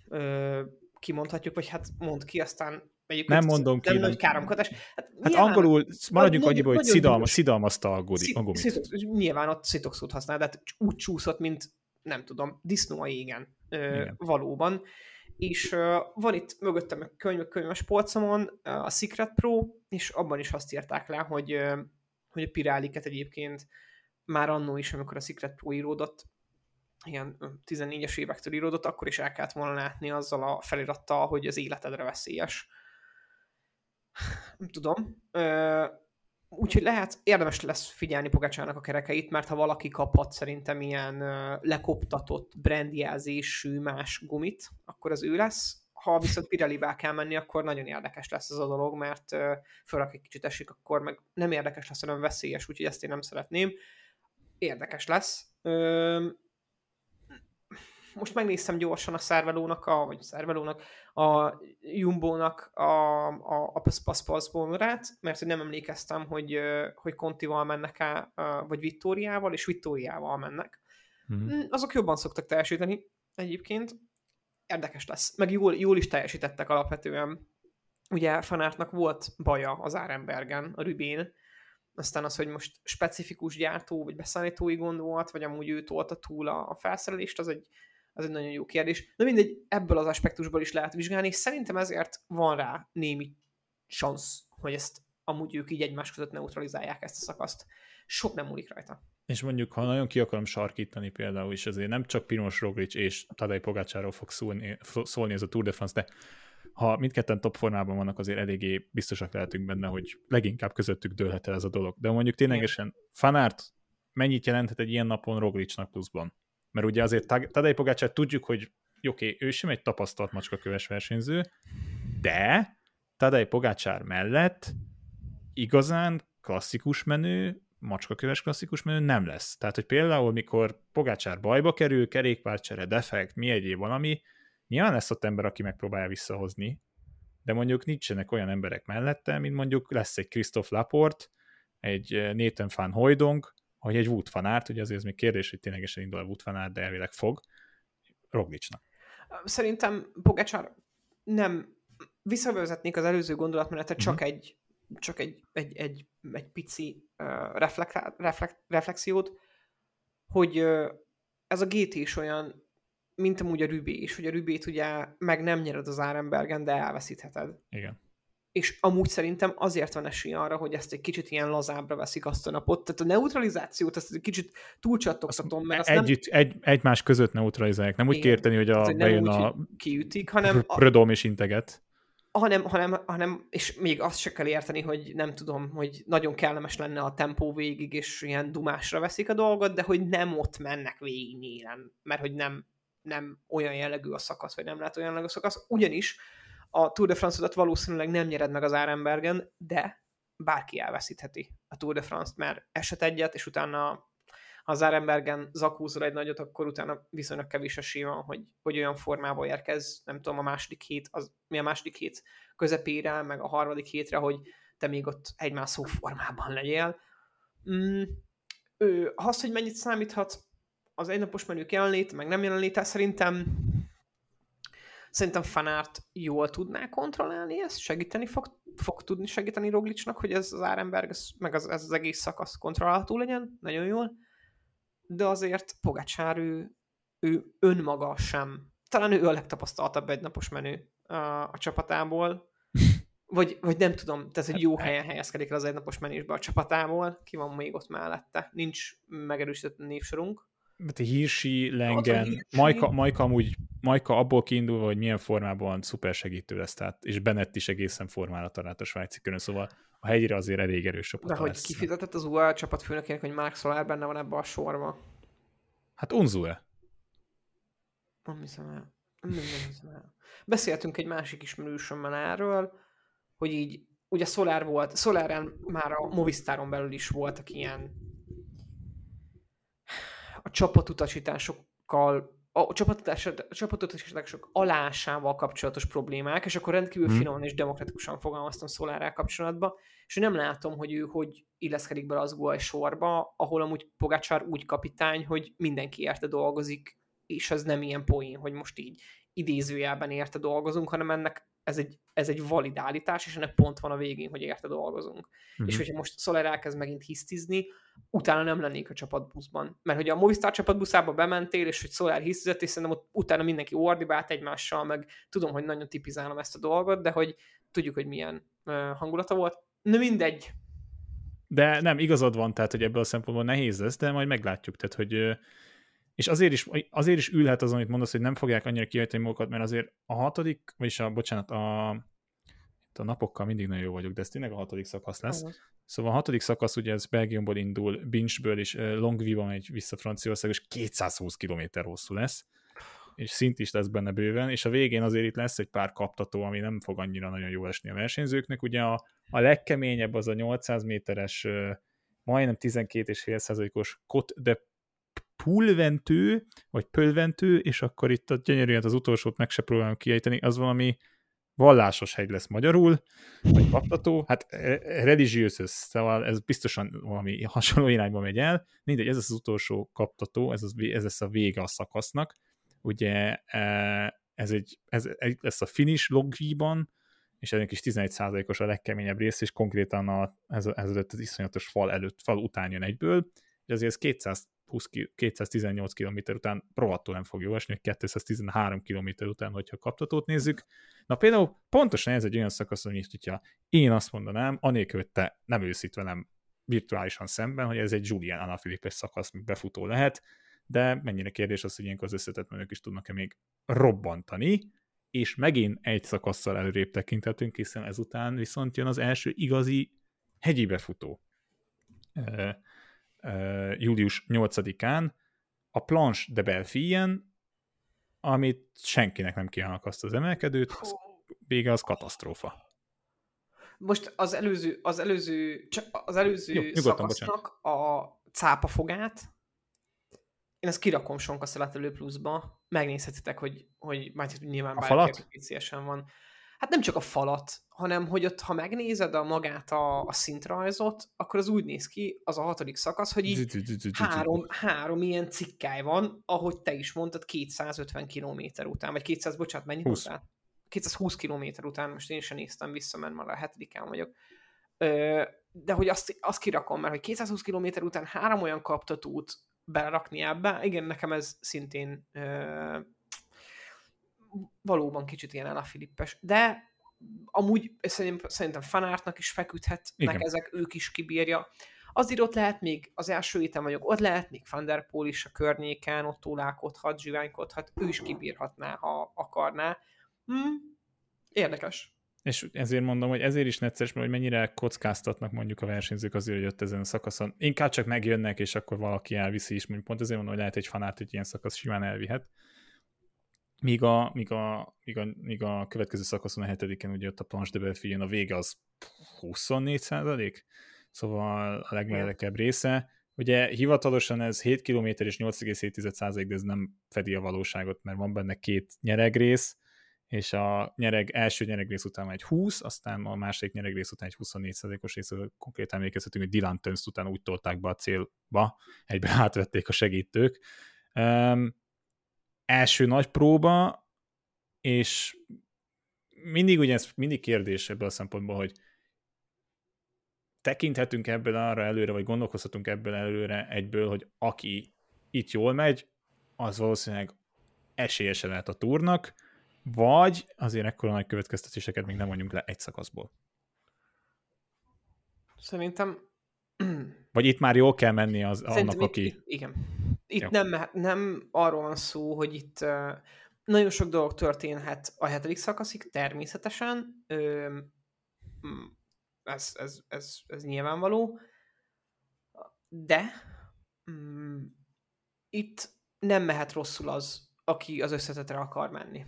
Ö, kimondhatjuk, vagy hát mond ki, aztán nem mondom ki. Nem nagy káromkodás. Hát, hát angolul maradjunk annyiból, hogy szidalmas, szidalmazta a, gudi, a gumit. Szitox, nyilván ott szitoxot használ, de hát úgy csúszott, mint nem tudom, disznó a égen. Ö, Igen. valóban és uh, van itt mögöttem a könyv, könyves polcomon uh, a Secret Pro, és abban is azt írták le, hogy, uh, hogy a piráliket egyébként már annó is, amikor a Secret Pro íródott, ilyen 14-es évektől íródott, akkor is el kellett volna látni azzal a felirattal, hogy az életedre veszélyes. Nem tudom. Úgyhogy lehet, érdemes lesz figyelni Pogácsának a kerekeit, mert ha valaki kaphat szerintem ilyen lekoptatott brandjelzésű más gumit, akkor az ő lesz. Ha viszont pirelli kell menni, akkor nagyon érdekes lesz ez a dolog, mert főleg egy kicsit esik, akkor meg nem érdekes lesz, hanem veszélyes, úgyhogy ezt én nem szeretném. Érdekes lesz. Most megnéztem gyorsan a szervelónak, a, vagy szervelónak, a Jumbo-nak a, a, a Paspasponrát, mert nem emlékeztem, hogy, hogy Contival mennek el, vagy Vittoriával, és Vittoriával mennek. Mm-hmm. Azok jobban szoktak teljesíteni egyébként. Érdekes lesz. Meg jól, jól is teljesítettek alapvetően. Ugye Fanártnak volt baja az Árenbergen, a Rübén, aztán az, hogy most specifikus gyártó vagy beszállítói gond volt, vagy amúgy ő tolta túl a, a felszerelést, az egy Ez egy nagyon jó kérdés. De mindegy, ebből az aspektusból is lehet vizsgálni, és szerintem ezért van rá némi szansz, hogy ezt amúgy ők így egymás között neutralizálják ezt a szakaszt. Sok nem múlik rajta. És mondjuk, ha nagyon ki akarom sarkítani például is, azért nem csak Primoz Roglic és Tadej Pogácsáról fog szólni, szólni ez a Tour de France, de ha mindketten top formában vannak, azért eléggé biztosak lehetünk benne, hogy leginkább közöttük dőlhet el ez a dolog. De mondjuk ténylegesen Fanárt mennyit jelenthet egy ilyen napon Roglicnak pluszban? Mert ugye azért Tadej Pogácsát tudjuk, hogy oké, ő sem egy tapasztalt macskaköves versenyző, de Tadej Pogácsár mellett igazán klasszikus menő, macskaköves klasszikus menő nem lesz. Tehát, hogy például, mikor Pogácsár bajba kerül, kerékpárcsere, defekt, mi egyéb valami, nyilván lesz ott ember, aki megpróbálja visszahozni, de mondjuk nincsenek olyan emberek mellette, mint mondjuk lesz egy Christoph Laport, egy eh, Nathan van Hojdong, vagy egy Wood van Aert, ugye azért még kérdés, hogy ténylegesen indul a Wood van Aert, de elvileg fog, Roglicsnak. Szerintem Pogácsár nem visszavezetnék az előző gondolatmenetet, csak uh-huh. egy csak egy, egy, egy, egy pici uh, reflek, reflek, reflexiót, hogy uh, ez a GT is olyan, mint amúgy a Rübé is, hogy a Rübét ugye meg nem nyered az Árenbergen, de elveszítheted. Igen. És amúgy szerintem azért van esély arra, hogy ezt egy kicsit ilyen lazábbra veszik azt a napot. Tehát a neutralizációt ezt egy kicsit túlcsattogtatom, mert azt Együtt, nem... egy, egymás között neutralizálják. Nem úgy kérteni, hogy a, hogy bejön úgy, a kiütik, hanem... Prödom és integet hanem, hanem, hanem, és még azt se kell érteni, hogy nem tudom, hogy nagyon kellemes lenne a tempó végig, és ilyen dumásra veszik a dolgot, de hogy nem ott mennek végig nyílen, mert hogy nem, nem olyan jellegű a szakasz, vagy nem lehet olyan jellegű a szakasz, ugyanis a Tour de France-odat valószínűleg nem nyered meg az Árenbergen, de bárki elveszítheti a Tour de France-t, mert eset egyet, és utána ha az Arenbergen zakúzol egy nagyot, akkor utána viszonylag kevés esély van, hogy, hogy olyan formába érkez, nem tudom, a második hét, az, mi a második hét közepére, meg a harmadik hétre, hogy te még ott egymászó formában legyél. Mm, ő, az, hogy mennyit számíthat az egynapos menők jelenlét, meg nem jelenléte, szerintem szerintem Fanárt jól tudná kontrollálni ezt, segíteni fog, fog tudni segíteni Roglicsnak, hogy ez az Árenberg, meg az, ez az egész szakasz kontrollálható legyen, nagyon jól. De azért Pogacsár ő, ő önmaga sem. Talán ő a legtapasztaltabb egynapos menő a, a csapatából, vagy, vagy nem tudom, tehát hogy jó helyen helyezkedik el az egynapos menésbe a csapatából, ki van még ott mellette, nincs megerősített névsorunk. Mert Hirsi, Lengen, Majka, Majka amúgy, Majka abból kiindulva, hogy milyen formában szuper segítő lesz, tehát, és Bennett is egészen formára talált a svájci körön, szóval a hegyre azért elég erős csapata De hogy lesz. kifizetett az UAE csapatfőnökének, hogy Mark Soler benne van ebbe a sorba? Hát Unzue. Nem hiszem el. Nem, nem hiszem el. Beszéltünk egy másik ismerősömmel erről, hogy így, ugye Solar volt, Soláren már a Movistaron belül is voltak ilyen a csapatutasításokkal a csapatutasítások alásával kapcsolatos problémák, és akkor rendkívül hmm. finoman és demokratikusan fogalmaztam Szolárral kapcsolatban, és nem látom, hogy ő hogy illeszkedik bele az Guay sorba, ahol amúgy Pogácsár úgy kapitány, hogy mindenki érte dolgozik, és ez nem ilyen poén, hogy most így idézőjelben érte dolgozunk, hanem ennek ez egy, ez egy valid állítás, és ennek pont van a végén, hogy érte dolgozunk. Mm-hmm. És hogyha most Soler elkezd megint hisztizni, utána nem lennék a csapatbuszban. Mert hogy a Movistar csapatbuszába bementél, és hogy Soler hisztizett, és szerintem ott utána mindenki ordibált egymással, meg tudom, hogy nagyon tipizálom ezt a dolgot, de hogy tudjuk, hogy milyen uh, hangulata volt. Na mindegy. De nem, igazad van, tehát, hogy ebből a szempontból nehéz lesz, de majd meglátjuk. Tehát, hogy és azért is, azért is ülhet az, amit mondasz, hogy nem fogják annyira kiejteni magukat, mert azért a hatodik, vagyis a, bocsánat, a, a napokkal mindig nagyon jó vagyok, de ez tényleg a hatodik szakasz lesz. Uh-huh. Szóval a hatodik szakasz ugye ez Belgiumból indul, Binchből és Longviva megy vissza Franciaország, és 220 km hosszú lesz, és szint is lesz benne bőven, és a végén azért itt lesz egy pár kaptató, ami nem fog annyira nagyon jó esni a versenyzőknek. Ugye a, a legkeményebb az a 800 méteres, majdnem 12,5%-os Côte de pulventő, vagy pölventő, és akkor itt a gyönyörűen az utolsót meg se próbálom kiejteni, az valami vallásos hegy lesz magyarul, vagy kaptató, hát e, religiös, szóval ez biztosan valami hasonló irányba megy el. Mindegy, ez az utolsó kaptató, ez, az, ez lesz a vége a szakasznak. Ugye e, ez, egy, ez egy lesz a finish logiban, és ennek is 11%-os a legkeményebb rész, és konkrétan a, ez, ez az iszonyatos fal előtt, fal után jön egyből, és azért ez 200 20, 218 km után rohadtul nem fog jó esni, 213 km után, hogyha kaptatót nézzük. Na például pontosan ez egy olyan szakasz, amit hogyha én azt mondanám, anélkül, hogy te nem őszít velem virtuálisan szemben, hogy ez egy Julian Alaphilippe szakasz, még befutó lehet, de mennyire kérdés az, hogy ilyenkor az összetett menők is tudnak-e még robbantani, és megint egy szakasszal előrébb tekinthetünk, hiszen ezután viszont jön az első igazi hegyi befutó. Július 8-án a Planche de Belfien, amit senkinek nem kívánok azt az emelkedőt, az vége az katasztrófa. Most az előző, az előző, az előző Jó, szakasznak bocsánat. a cápafogát, én ezt kirakom Sonka Szeletelő pluszba, megnézhetitek, hogy, hogy már nyilván a van. Hát nem csak a falat, hanem hogy ott, ha megnézed a magát a, a szintrajzot, akkor az úgy néz ki, az a hatodik szakasz, hogy így három, három ilyen cikkáj van, ahogy te is mondtad, 250 km után, vagy 200, bocsánat, mennyi 20. után? 220 km után, most én sem néztem vissza, mert már a hetedikán vagyok. De hogy azt, azt kirakom, mert hogy 220 km után három olyan kaptatót belerakni ebbe. Igen, nekem ez szintén ö, valóban kicsit ilyen a Filippes, de amúgy szerintem, szerintem fanártnak is feküdhetnek Igen. ezek, ők is kibírja. Azért ott lehet még, az első héten vagyok, ott lehet még Van der Poel is a környéken, ott tólálkodhat, zsiványkodhat, ő is kibírhatná, ha akarná. Hm, érdekes. És ezért mondom, hogy ezért is necces, mert hogy mennyire kockáztatnak mondjuk a versenyzők azért, hogy ott ezen a szakaszon. Inkább csak megjönnek, és akkor valaki elviszi is, mondjuk pont ezért mondom, hogy lehet egy fanát, hogy ilyen szakasz simán elvihet. Míg a, míg a, míg a, míg a következő szakaszon a hetediken, ugye ott a Planche de Belfien a vége az 24 százalék, szóval a legmelegebb része. Ugye hivatalosan ez 7 km és 8,7 százalék, de ez nem fedi a valóságot, mert van benne két nyeregrész, és a nyereg, első nyeregrész után egy 20, aztán a második nyeregrész után egy 24 os rész, konkrétan emlékezhetünk, hogy Dylan Tönst után úgy tolták be a célba, egyben átvették a segítők. Um, első nagy próba, és mindig ugye ez mindig kérdés ebből a szempontból, hogy tekinthetünk ebből arra előre, vagy gondolkozhatunk ebből előre egyből, hogy aki itt jól megy, az valószínűleg esélyese lehet a túrnak, vagy azért ekkora nagy következtetéseket még nem mondjunk le egy szakaszból. Szerintem... Vagy itt már jól kell menni az, Szerintem annak, itt, aki... Igen. Itt nem, nem arról van szó, hogy itt uh, nagyon sok dolog történhet a hetedik szakaszig, természetesen. Uh, ez, ez, ez, ez nyilvánvaló. De um, itt nem mehet rosszul az, aki az összetetre akar menni.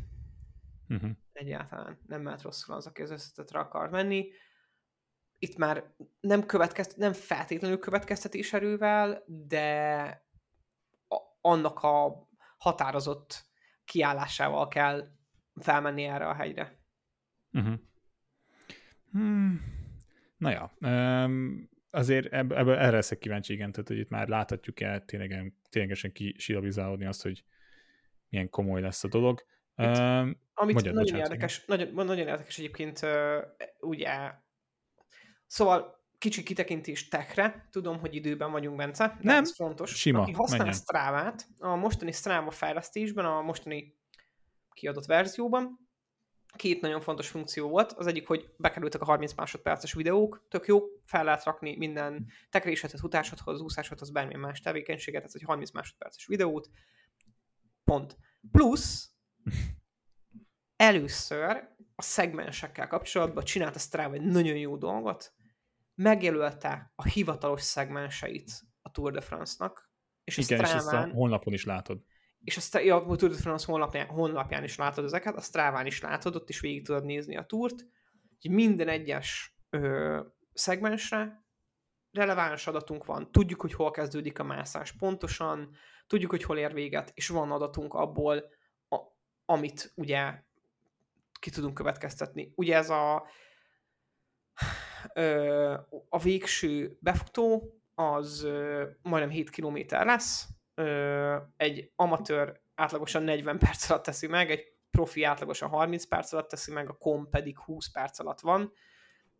Uh-huh. Egyáltalán nem mehet rosszul az, aki az összetetre akar menni. Itt már nem, következt, nem feltétlenül következtetés erővel, de annak a határozott kiállásával kell felmenni erre a hegyre. Uh-huh. Hmm. Na ja, um, azért ebb, ebből erre leszek kíváncsi, igen, tehát hogy itt már láthatjuk el tényleg, ténylegesen kisilabizálódni azt, hogy milyen komoly lesz a dolog. Um, amit Magyar, nagyon bocsánat, érdekes, nagyon, nagyon érdekes egyébként uh, ugye, szóval kicsi kitekintés techre, tudom, hogy időben vagyunk, Bence, de Nem, ez fontos. Sima, Aki használ Strava-t, a mostani Strava fejlesztésben, a mostani kiadott verzióban, két nagyon fontos funkció volt. Az egyik, hogy bekerültek a 30 másodperces videók, tök jó, fel lehet rakni minden tekrésetet, futásodhoz, úszásodhoz, bármilyen más tevékenységet, ez egy 30 másodperces videót, pont. Plusz először a szegmensekkel kapcsolatban csinált a Strava egy nagyon jó dolgot, megjelölte a hivatalos szegmenseit a Tour de France-nak, és a Igen, Stráván, és ezt a honlapon is látod. És a, ja, a Tour de France honlapján, honlapján is látod ezeket, a Stráván is látod, ott is végig tudod nézni a túrt, hogy minden egyes ö, szegmensre releváns adatunk van, tudjuk, hogy hol kezdődik a mászás pontosan, tudjuk, hogy hol ér véget, és van adatunk abból, a, amit ugye ki tudunk következtetni. Ugye ez a a végső befutó az majdnem 7 km lesz, egy amatőr átlagosan 40 perc alatt teszi meg, egy profi átlagosan 30 perc alatt teszi meg, a kom pedig 20 perc alatt van.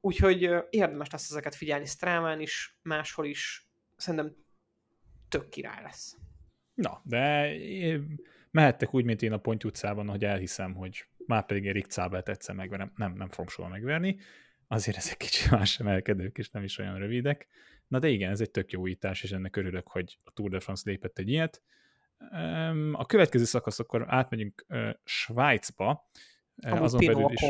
Úgyhogy érdemes lesz ezeket figyelni Stráván is, máshol is. Szerintem tök király lesz. Na, de mehettek úgy, mint én a Ponty utcában, hogy elhiszem, hogy már pedig én Rick Cábelt egyszer megverem. Nem, nem fogom soha megverni. Azért ezek kicsit más emelkedők, és nem is olyan rövidek. Na de igen, ez egy tök jó újítás, és ennek örülök, hogy a Tour de France lépett egy ilyet. A következő szakasz akkor átmegyünk Svájcba. Amúgy azon belül is...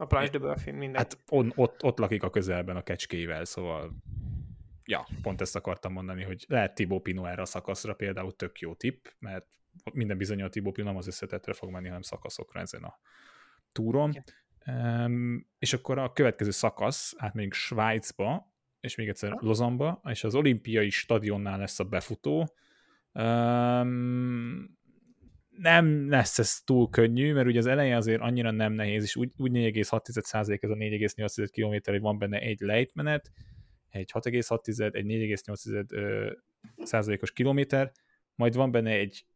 A Planche de Börfin, minden. Hát on, ott, ott lakik a közelben a kecskével, szóval ja, pont ezt akartam mondani, hogy lehet Tibó Pino erre a szakaszra például tök jó tipp, mert minden bizony a Tibó Pino nem az összetetre fog menni, hanem szakaszokra ezen a túron. Um, és akkor a következő szakasz, átmegyünk Svájcba, és még egyszer Lozamba, és az olimpiai stadionnál lesz a befutó. Um, nem lesz ez túl könnyű, mert ugye az eleje azért annyira nem nehéz, és úgy, úgy 4,6% ez a 4,8 km, hogy van benne egy lejtmenet, egy 6,6, egy 4,8 százalékos kilométer, majd van benne egy,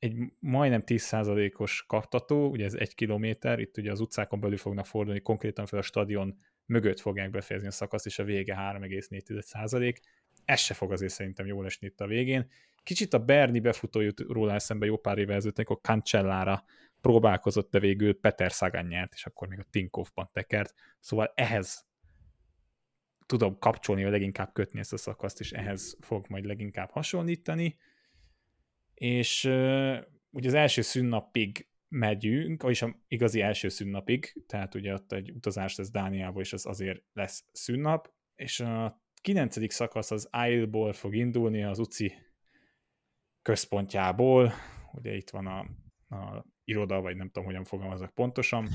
egy majdnem 10%-os kaptató, ugye ez egy kilométer, itt ugye az utcákon belül fognak fordulni, konkrétan fel a stadion mögött fogják befejezni a szakaszt, és a vége 3,4 százalék. Ez se fog azért szerintem jól esni itt a végén. Kicsit a Berni befutó jut róla eszembe jó pár éve ezelőtt, amikor Cancellára próbálkozott, de végül Peter Sagan nyert, és akkor még a Tinkoffban tekert. Szóval ehhez tudom kapcsolni, vagy leginkább kötni ezt a szakaszt, és ehhez fog majd leginkább hasonlítani. És ugye az első szünnapig megyünk, vagyis a igazi első szünnapig, tehát ugye ott egy utazás lesz Dániába, és az azért lesz szünnap, és a kilencedik szakasz az Isle-ból fog indulni, az UCI központjából, ugye itt van a, a iroda, vagy nem tudom, hogyan fogalmazok pontosan,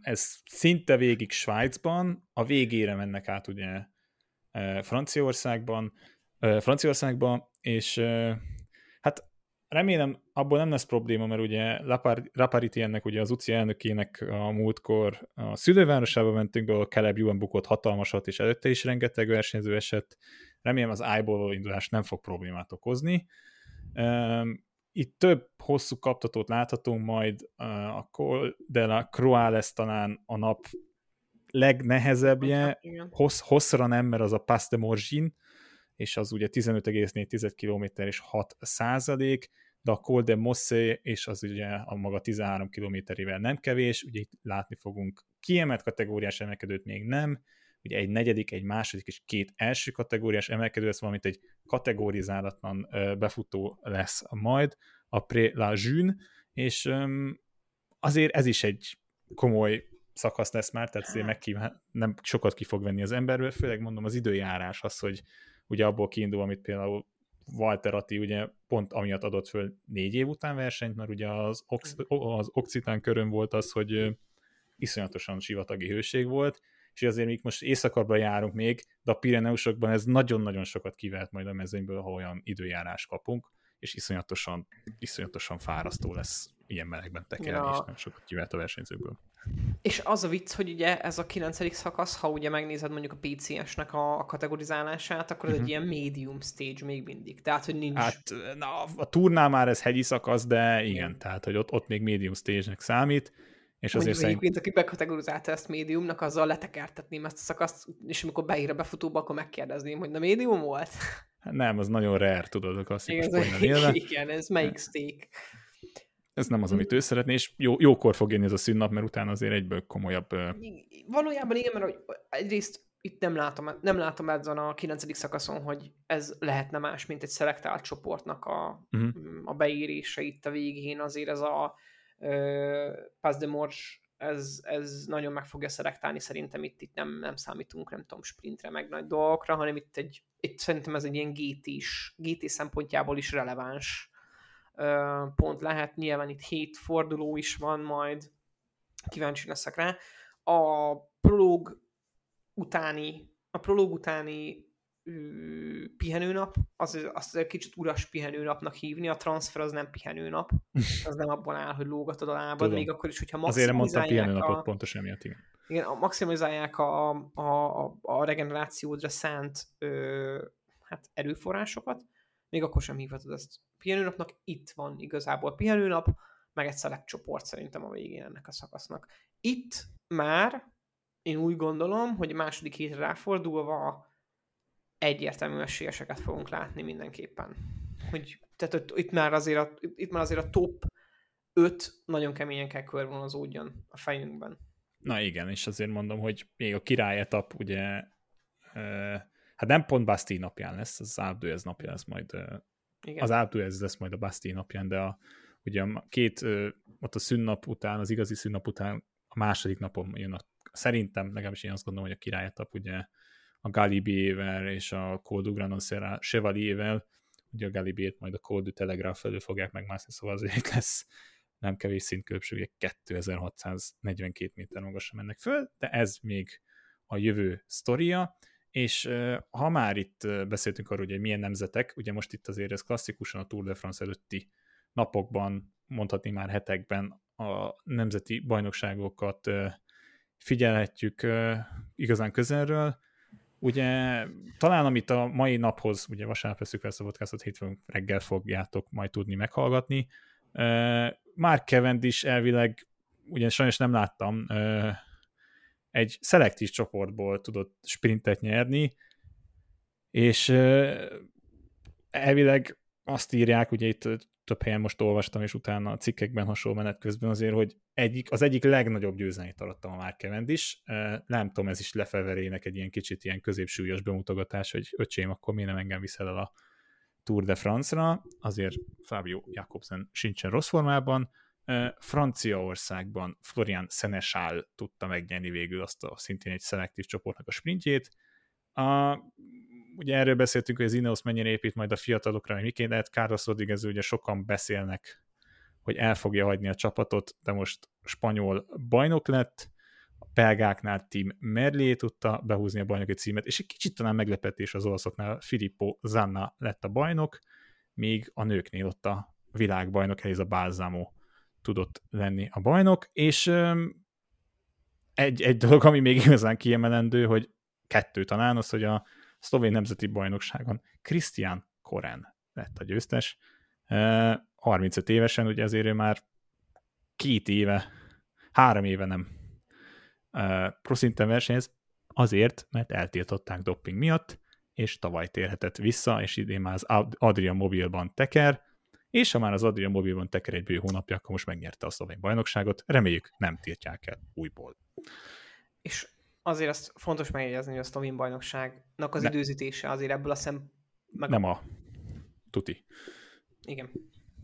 ez szinte végig Svájcban, a végére mennek át ugye Franciaországban, Franciaországba, és remélem abból nem lesz probléma, mert ugye Rapariti ennek ugye az UCI elnökének a múltkor a szülővárosába mentünk be, a Caleb Ewan bukott hatalmasat, és előtte is rengeteg versenyző esett. Remélem az i indulás nem fog problémát okozni. Itt több hosszú kaptatót láthatunk, majd a Col de la Croix lesz talán a nap legnehezebbje, hossz, hosszra nem, mert az a Pass de Morgin, és az ugye 15,4 km és 6 százalék, de a Col de Mosse, és az ugye a maga 13 kilométerével nem kevés, ugye itt látni fogunk kiemelt kategóriás emelkedőt még nem, ugye egy negyedik, egy második és két első kategóriás emelkedő lesz, valamint egy kategorizálatlan befutó lesz majd, a Pré la June, és azért ez is egy komoly szakasz lesz már, tehát azért megkíván, nem sokat ki fog venni az emberből, főleg mondom az időjárás az, hogy ugye abból kiindul, amit például Walter Atti ugye pont amiatt adott föl négy év után versenyt, mert ugye az, Ox- az Occitán körön volt az, hogy iszonyatosan sivatagi hőség volt, és azért még most éjszakabban járunk még, de a Pireneusokban ez nagyon-nagyon sokat kivehet majd a mezőnyből, ha olyan időjárás kapunk, és iszonyatosan, iszonyatosan fárasztó lesz ilyen melegben tekerni, ja. és nem sokat kivehet a versenyzőkből. És az a vicc, hogy ugye ez a kilencedik szakasz, ha ugye megnézed mondjuk a PCS-nek a, a kategorizálását, akkor ez uh-huh. egy mhm. ilyen medium stage még mindig. Tehát, hogy nincs... Hát na, a turnál már ez hegyi szakasz, de igen, tehát, hogy ott, ott még medium stage-nek számít és azért szerint... Egyébként, aki bekategorizálta ezt médiumnak, azzal letekertetném ezt a szakaszt, és amikor beír a befutóba, akkor megkérdezném, hogy na médium volt? Nem, az nagyon rare, tudod, a klasszikus igen, igen, ez melyik steak? Ez nem az, amit ő szeretné, és jó, jókor fog jönni ez a szünnap, mert utána azért egyből komolyabb... Valójában igen, mert egyrészt itt nem látom, nem látom ezen a 9. szakaszon, hogy ez lehetne más, mint egy szelektált csoportnak a, uh-huh. a beírése itt a végén, azért ez a Pass de Mors ez, ez nagyon meg fogja szelektálni, szerintem itt, itt nem, nem számítunk, nem tudom, sprintre, meg nagy dolgokra, hanem itt, egy, itt szerintem ez egy ilyen GT is, GT szempontjából is releváns pont lehet, nyilván itt hét forduló is van majd, kíváncsi leszek rá. A prológ utáni, a prológ utáni pihenőnap, az, azt egy kicsit uras pihenőnapnak hívni, a transfer az nem pihenőnap, az nem abban áll, hogy lógatod a lábad, Tudom. még akkor is, hogyha maximalizálják Azért mondtam pihenőnapot a, pontosan emiatt, igen. Igen, a, maximalizálják a, a, a, a regenerációdra szánt ö, hát erőforrásokat, még akkor sem hívhatod ezt pihenőnapnak, itt van igazából pihenőnap, meg egy select csoport szerintem a végén ennek a szakasznak. Itt már én úgy gondolom, hogy a második hétre ráfordulva egyértelmű esélyeseket fogunk látni mindenképpen. Hogy, tehát itt már azért a, itt már azért a top 5 nagyon keményen kell körvonalazódjon a fejünkben. Na igen, és azért mondom, hogy még a király etap, ugye, hát nem pont Basti napján lesz, az Alpe napján lesz majd, igen. az Alpe lesz majd a Basti napján, de a, ugye a két, ott a szünnap után, az igazi szünnap után a második napon jön a, szerintem, legalábbis én azt gondolom, hogy a király etap, ugye a Galibiével és a Col du Granon Chevalier-vel, ugye a Galibét majd a Col du Telegraph felől fogják megmászni, szóval azért lesz nem kevés szintkülönbség, 2642 méter magasra mennek föl, de ez még a jövő sztoria, és ha már itt beszéltünk arról, hogy milyen nemzetek, ugye most itt azért ez klasszikusan a Tour de France előtti napokban, mondhatni már hetekben a nemzeti bajnokságokat figyelhetjük igazán közelről. Ugye talán amit a mai naphoz, ugye vasárnap veszük fel podcastot, hétfőn reggel fogjátok majd tudni meghallgatni, már Cavendish elvileg, ugyan sajnos nem láttam, egy szelektív csoportból tudott sprintet nyerni, és elvileg azt írják, ugye itt több helyen most olvastam, és utána a cikkekben hasonló menet közben azért, hogy egyik, az egyik legnagyobb győzelmét arattam a már Cavendish. Nem tudom, ez is Lefeverének egy ilyen kicsit ilyen középsúlyos bemutogatás, hogy öcsém, akkor miért nem engem viszel el a Tour de France-ra, azért Fabio Jakobsen sincsen rossz formában. Franciaországban Florian Seneschal tudta megnyerni végül azt a szintén egy szelektív csoportnak a sprintjét. A, ugye erről beszéltünk, hogy az Ineos mennyire épít majd a fiatalokra, hogy miként lehet. Carlos Rodriguez ugye sokan beszélnek, hogy el fogja hagyni a csapatot, de most spanyol bajnok lett, belgáknál Tim Merlé tudta behúzni a bajnoki címet, és egy kicsit talán meglepetés az olaszoknál Filippo Zanna lett a bajnok, míg a nőknél ott a világbajnok Eliza Balsamo tudott lenni a bajnok, és egy, egy dolog, ami még igazán kiemelendő, hogy kettő talán az, hogy a szlovén nemzeti bajnokságon Christian Koren lett a győztes. 35 évesen, ugye azért ő már két éve, három éve nem proszinten versenyez, azért, mert eltiltották dopping miatt, és tavaly térhetett vissza, és idén már az Adria Mobilban teker, és ha már az Adria Mobilban teker egy bő hónapja, akkor most megnyerte a szlovén bajnokságot, reméljük nem tiltják el újból. És azért azt fontos megjegyezni, hogy a szlovén bajnokságnak az ne. időzítése azért ebből a szem... Meg nem a tuti. Igen.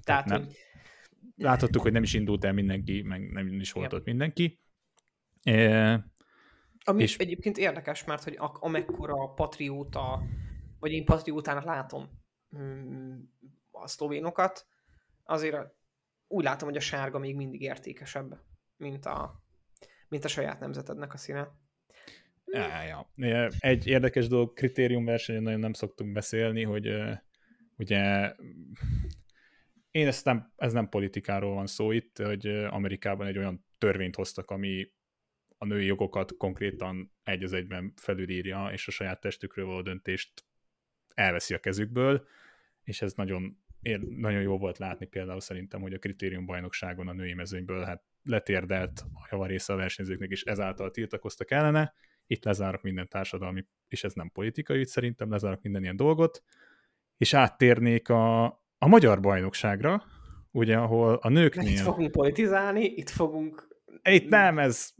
Tehát, Tehát nem. Hogy... Láthattuk, hogy nem is indult el mindenki, meg nem is volt ott mindenki. E, Ami és... egyébként érdekes, mert hogy amekkora patrióta, vagy én patriótának látom mm, a szlovénokat, azért úgy látom, hogy a sárga még mindig értékesebb, mint a, mint a saját nemzetednek a színe. Ja, ja. Egy érdekes dolog, kritériumversenyen nagyon nem szoktunk beszélni, hogy ugye én ezt nem, ez nem politikáról van szó itt, hogy Amerikában egy olyan törvényt hoztak, ami a női jogokat konkrétan egy az egyben felülírja, és a saját testükről való döntést elveszi a kezükből, és ez nagyon, nagyon jó volt látni például szerintem, hogy a kritérium bajnokságon a női mezőnyből hát letérdelt a javarésze a versenyzőknek, és ezáltal tiltakoztak ellene. Itt lezárok minden társadalmi, és ez nem politikai ügy, szerintem lezárok minden ilyen dolgot, és áttérnék a, a magyar bajnokságra, ugye, ahol a nőknél... Itt fogunk politizálni, itt fogunk... Itt nem, ez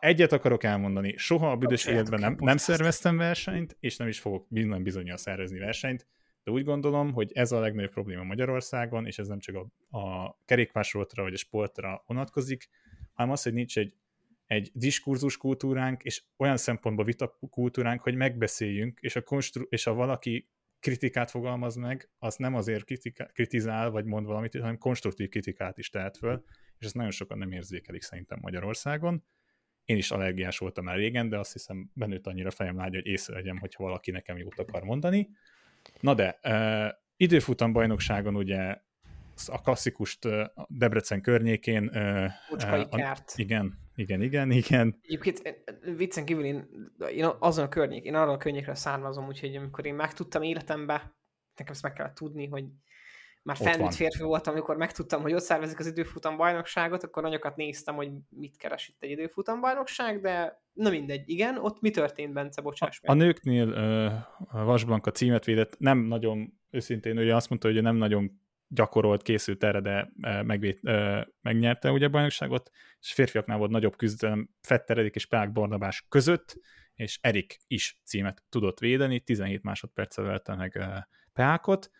egyet akarok elmondani, soha a büdös életben nem, nem szerveztem versenyt, és nem is fogok minden bizonyal szervezni versenyt, de úgy gondolom, hogy ez a legnagyobb probléma Magyarországon, és ez nem csak a, a kerékpársortra vagy a sportra vonatkozik, hanem az, hogy nincs egy, egy diskurzus kultúránk, és olyan szempontból vita kultúránk, hogy megbeszéljünk, és a, konstru- és a valaki kritikát fogalmaz meg, az nem azért kritika- kritizál, vagy mond valamit, hanem konstruktív kritikát is tehet föl, és ezt nagyon sokan nem érzékelik szerintem Magyarországon én is allergiás voltam már régen, de azt hiszem bennőtt annyira fejem lágy, hogy észrevegyem, hogyha valaki nekem jót akar mondani. Na de, uh, időfutam bajnokságon ugye a klasszikust Debrecen környékén. Uh, a, igen, igen, igen, igen. Egyébként viccen kívül én, én azon a környék, én arra a környékre származom, úgyhogy amikor én megtudtam életembe, nekem ezt meg kellett tudni, hogy már felnőtt férfi voltam, amikor megtudtam, hogy ott szervezik az időfutam bajnokságot, akkor nagyokat néztem, hogy mit keres itt egy időfutam bajnokság, de na mindegy, igen, ott mi történt, Bence, bocsáss A meg. nőknél uh, a Vasblanka címet védett, nem nagyon, őszintén ugye azt mondta, hogy nem nagyon gyakorolt, készült erre, de uh, megvéd, uh, megnyerte ugye a bajnokságot, és férfiaknál volt nagyobb küzdelem Fetter Erik és Pák Barnabás között, és Erik is címet tudott védeni, 17 másodperccel velte meg Peákot,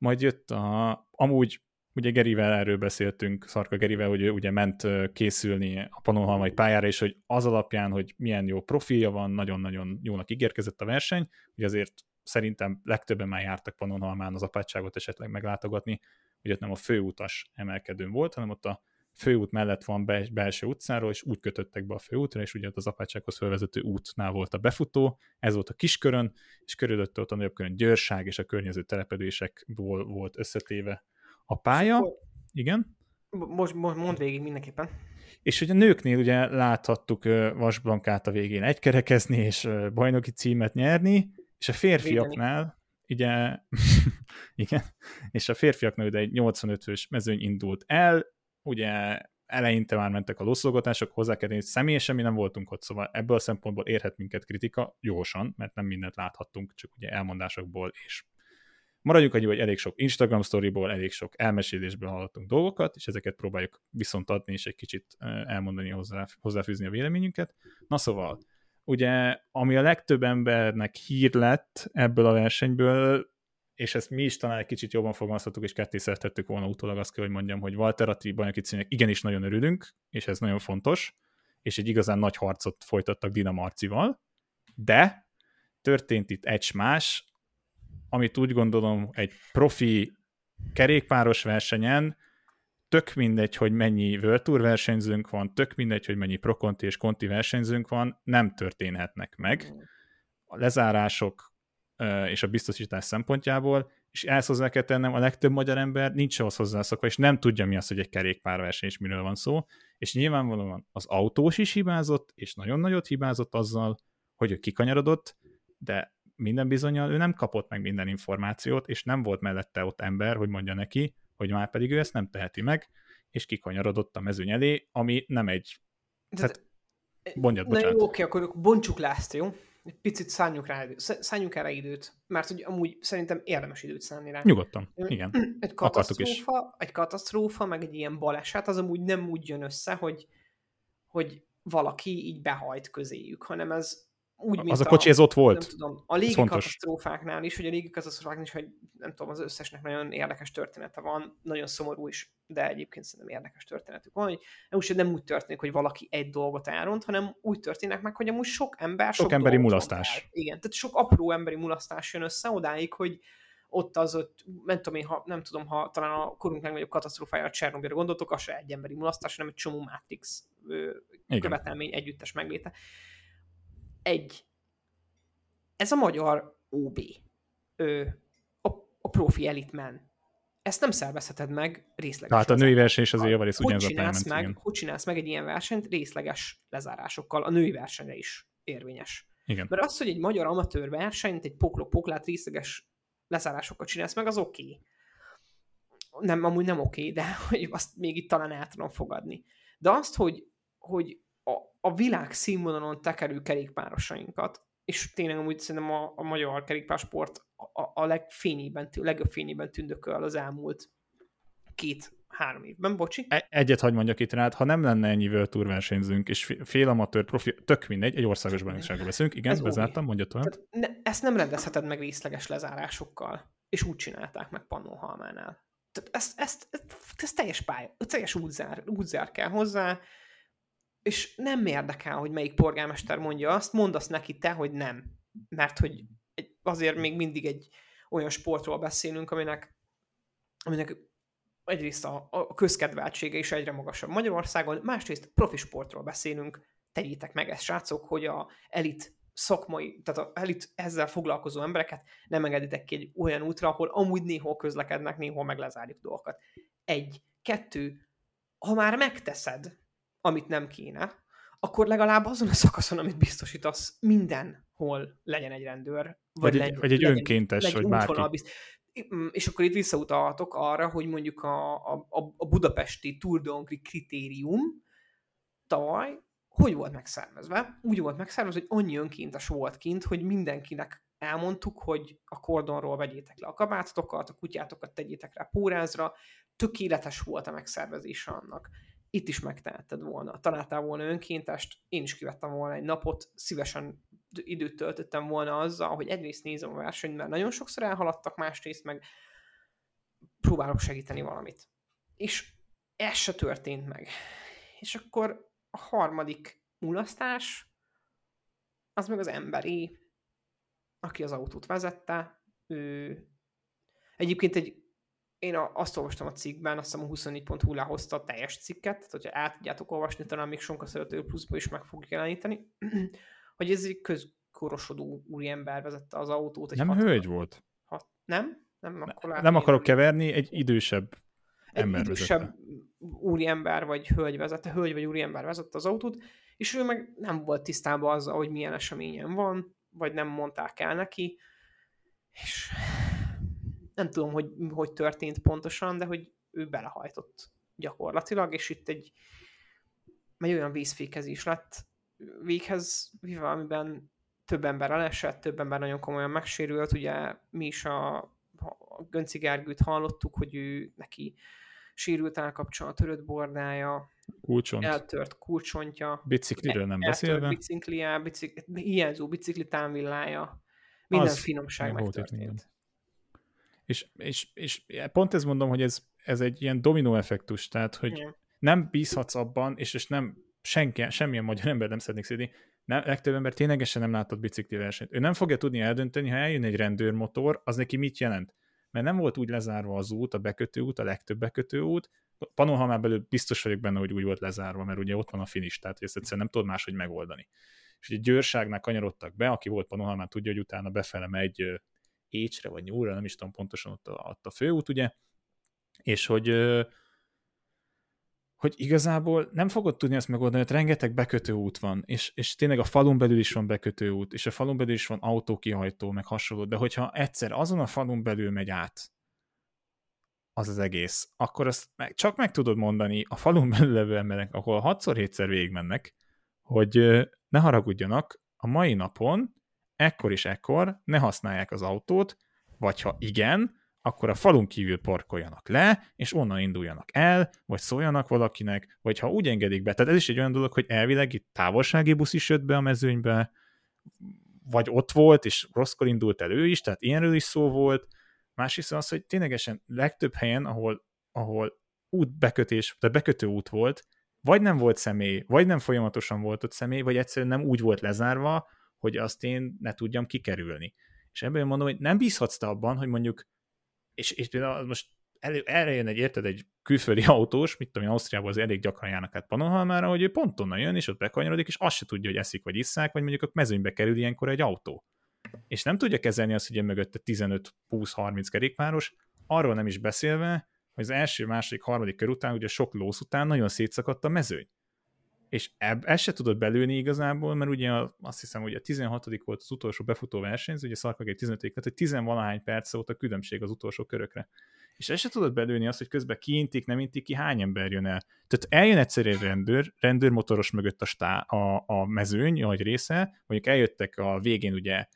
majd jött a, amúgy ugye Gerivel erről beszéltünk, Szarka Gerivel, hogy ő ugye ment készülni a Pannonhalmai pályára, és hogy az alapján, hogy milyen jó profilja van, nagyon-nagyon jónak ígérkezett a verseny, hogy azért szerintem legtöbben már jártak Pannonhalmán az apátságot esetleg meglátogatni, hogy ott nem a főutas emelkedőn volt, hanem ott a főút mellett van be, belső utcáról, és úgy kötöttek be a főútra, és ugye az apátsághoz felvezető útnál volt a befutó, ez volt a kiskörön, és körülötte ott a nagyobb körön Győrság és a környező telepedésekból volt összetéve a pálya. Igen. Most, most mondd végig mindenképpen. És hogy a nőknél ugye láthattuk Vasblankát a végén egykerekezni, és bajnoki címet nyerni, és a férfiaknál, ugye, igen, és a férfiaknál ugye egy 85-ös mezőny indult el, ugye eleinte már mentek a loszolgatások, hozzá kell hogy személyesen mi nem voltunk ott, szóval ebből a szempontból érhet minket kritika, jósan, mert nem mindent láthattunk, csak ugye elmondásokból, és maradjunk annyi, hogy elég sok Instagram storyból, elég sok elmesélésből hallottunk dolgokat, és ezeket próbáljuk viszont adni, és egy kicsit elmondani, hozzá, hozzáfűzni a véleményünket. Na szóval, ugye, ami a legtöbb embernek hír lett ebből a versenyből, és ezt mi is talán egy kicsit jobban fogalmazhattuk, és ketté szerettettük volna utólag azt kell, hogy mondjam, hogy Walter Atti bajnoki címnek igenis nagyon örülünk, és ez nagyon fontos, és egy igazán nagy harcot folytattak Dina Marcival, de történt itt egy más, amit úgy gondolom egy profi kerékpáros versenyen, tök mindegy, hogy mennyi World Tour versenyzőnk van, tök mindegy, hogy mennyi Pro Conti és Conti versenyzőnk van, nem történhetnek meg. A lezárások és a biztosítás szempontjából, és ezt hozzá kell tennem, a legtöbb magyar ember nincs ahhoz hozzászokva, és nem tudja mi az, hogy egy kerékpárverseny, és miről van szó, és nyilvánvalóan az autós is hibázott, és nagyon nagyot hibázott azzal, hogy ő kikanyarodott, de minden bizonyal ő nem kapott meg minden információt, és nem volt mellette ott ember, hogy mondja neki, hogy már pedig ő ezt nem teheti meg, és kikanyarodott a mezőny elé, ami nem egy... Tehát, mondjad, Na jó, bocsánat. oké, akkor bontsuk le ezt, jó? Egy picit szálljunk rá, szálljunk erre időt, mert hogy amúgy szerintem érdemes időt szánni rá. Nyugodtan, igen. Egy katasztrófa, egy katasztrófa, meg egy ilyen baleset, az amúgy nem úgy jön össze, hogy, hogy valaki így behajt közéjük, hanem ez úgy, mint Az a kocsi, ez ott nem volt. tudom, a légi katasztrófáknál is, hogy a légi katasztrófáknál is, hogy nem tudom, az összesnek nagyon érdekes története van, nagyon szomorú is, de egyébként szerintem érdekes történetük van, hogy úgy, nem úgy történik, hogy valaki egy dolgot elront, hanem úgy történik meg, hogy amúgy sok ember Sok emberi dolgot ront mulasztás. el. Igen, tehát sok apró emberi mulasztás jön össze odáig, hogy ott az ott, nem tudom én, ha, nem tudom, ha talán a korunk legnagyobb katasztrófája a Csernobylra gondoltok, az se egy emberi mulasztás, hanem egy csomó Matrix ö, követelmény együttes megléte. Egy. Ez a magyar OB. Ö, a, a profi elitmen. Ezt nem szervezheted meg részleges. Tehát a női verseny is azért javarész ugyanaz a csinálsz, pályamen, meg, igen. hogy csinálsz meg egy ilyen versenyt részleges lezárásokkal? A női versenyre is érvényes. igen. Mert az, hogy egy magyar amatőr versenyt, egy poklok-poklát részleges lezárásokkal csinálsz meg, az oké. Okay. Nem, amúgy nem oké, okay, de hogy azt még itt talán el tudom fogadni. De azt, hogy, hogy a, világ színvonalon tekerő kerékpárosainkat, és tényleg amúgy szerintem a, a magyar kerékpársport a, a legfényében, legjobb fényében tündököl az elmúlt két-három évben, bocsi. E- Egyet hagy mondjak itt rád, ha nem lenne ennyi World Tour versenyzőnk, és fé- fél amatőr profi, tök mindegy, egy országos bajnokságról beszélünk, igen, Ez bezártam, mondja tovább. Ne, ezt nem rendezheted meg részleges lezárásokkal. És úgy csinálták meg Pannonhalmánál. Tehát ezt, ezt, ezt, ez teljes pálya, teljes útzár, útzár kell hozzá, és nem érdekel, hogy melyik polgármester mondja azt, mondd azt neki te, hogy nem. Mert hogy azért még mindig egy olyan sportról beszélünk, aminek, aminek egyrészt a, a közkedveltsége is egyre magasabb Magyarországon, másrészt profi sportról beszélünk, tegyétek meg ezt, srácok, hogy a elit szakmai, tehát a elit ezzel foglalkozó embereket nem engeditek ki egy olyan útra, ahol amúgy néhol közlekednek, néhol meg lezárjuk dolgokat. Egy. Kettő. Ha már megteszed, amit nem kéne, akkor legalább azon a szakaszon, amit biztosítasz, mindenhol legyen egy rendőr. Vagy egy- legyen- vagy egy legyen- önkéntes, legyen vagy bárki. útvonalbizt- mm, és akkor itt visszautalhatok arra, hogy mondjuk a, a, a budapesti Tour de Hongrie kritérium tavaly hogy volt megszervezve? Úgy volt megszervezve, hogy annyi önkéntes volt kint, hogy mindenkinek elmondtuk, hogy a kordonról vegyétek le a kabátotokat, a kutyátokat tegyétek rá pórázra, tökéletes volt a megszervezése annak. Itt is megtehetted volna. Találtál volna önkéntest, én is kivettem volna egy napot, szívesen időt töltöttem volna azzal, hogy egyrészt nézem a versenyt, mert nagyon sokszor elhaladtak, másrészt meg próbálok segíteni valamit. És ez se történt meg. És akkor a harmadik mulasztás, az meg az emberi, aki az autót vezette, ő egyébként egy én azt olvastam a cikkben, azt hiszem a 24.hu lehozta a teljes cikket, tehát hogyha át tudjátok olvasni, talán még Sonka Szerető Pluszba is meg fogjuk jeleníteni, hogy ez egy közkorosodó úriember vezette az autót. Egy nem hat, hölgy volt. Hat, nem? Nem, akkor ne, nem akarok keverni, egy idősebb egy ember idősebb vezette. úriember vagy hölgy vezette, hölgy vagy úriember vezette az autót, és ő meg nem volt tisztában azzal, hogy milyen eseményen van, vagy nem mondták el neki, és nem tudom, hogy hogy történt pontosan, de hogy ő belehajtott gyakorlatilag, és itt egy, egy olyan vízfékezés lett. Véghez, amiben több ember elesett, több ember nagyon komolyan megsérült, ugye mi is a, a Gönci Gergőt hallottuk, hogy ő neki sérült állkapcsolat, törött bordája, Kulcsont. eltört kulcsontja, bicikliről nem beszélve, biciklia, bicik, hiányzó bicikli támvillája, minden az finomság megtörtént. És, és, és pont ezt mondom, hogy ez, ez egy ilyen dominó effektus, tehát, hogy yeah. nem bízhatsz abban, és, és nem senki, semmilyen magyar ember nem szeretnék szédni, nem, legtöbb ember ténylegesen nem látott bicikli versenyt. Ő nem fogja tudni eldönteni, ha eljön egy rendőrmotor, az neki mit jelent. Mert nem volt úgy lezárva az út, a bekötő út, a legtöbb bekötő út. Panohamán belül biztos vagyok benne, hogy úgy volt lezárva, mert ugye ott van a finish, tehát ezt egyszerűen nem tudod máshogy megoldani. És egy győrságnál kanyarodtak be, aki volt Panohamán, tudja, hogy utána befele megy Écsre vagy Nyúlra, nem is tudom pontosan ott a, ott a főút, ugye, és hogy hogy igazából nem fogod tudni ezt megoldani, hogy rengeteg bekötő út van, és, és tényleg a falun belül is van bekötő út, és a falun belül is van autókihajtó, meg hasonló, de hogyha egyszer azon a falun belül megy át az az egész, akkor azt meg, csak meg tudod mondani a falun belül levő emberek, ahol 6-7-szer végigmennek, hogy ne haragudjanak, a mai napon ekkor és ekkor ne használják az autót, vagy ha igen, akkor a falun kívül parkoljanak le, és onnan induljanak el, vagy szóljanak valakinek, vagy ha úgy engedik be. Tehát ez is egy olyan dolog, hogy elvileg itt távolsági busz is jött be a mezőnybe, vagy ott volt, és rosszkor indult el ő is, tehát ilyenről is szó volt. Másrészt az, hogy ténylegesen legtöbb helyen, ahol, ahol útbekötés, tehát bekötő út volt, vagy nem volt személy, vagy nem folyamatosan volt ott személy, vagy egyszerűen nem úgy volt lezárva, hogy azt én ne tudjam kikerülni. És ebből mondom, hogy nem bízhatsz te abban, hogy mondjuk, és, és például most elő, erre jön egy, érted, egy külföldi autós, mit tudom én, Ausztriában az elég gyakran járnak át Pannonhalmára, hogy ő pont onnan jön, és ott bekanyarodik, és azt se tudja, hogy eszik vagy isszák, vagy mondjuk a mezőnybe kerül ilyenkor egy autó. És nem tudja kezelni azt, hogy mögötte 15-20-30 kerékpáros, arról nem is beszélve, hogy az első, második, harmadik kör után, ugye sok lósz után nagyon szétszakadt a mezőny és ebb, ezt se tudod belőni igazából, mert ugye azt hiszem, hogy a 16 volt az utolsó befutó verseny, ugye egy 15 tehát hogy 10 valahány perc volt a különbség az utolsó körökre. És ezt se tudod belőni azt, hogy közben kiintik, nem intik ki, hány ember jön el. Tehát eljön egyszer egy rendőr, rendőrmotoros mögött a, stá, a, a mezőny, nagy része, mondjuk eljöttek a végén ugye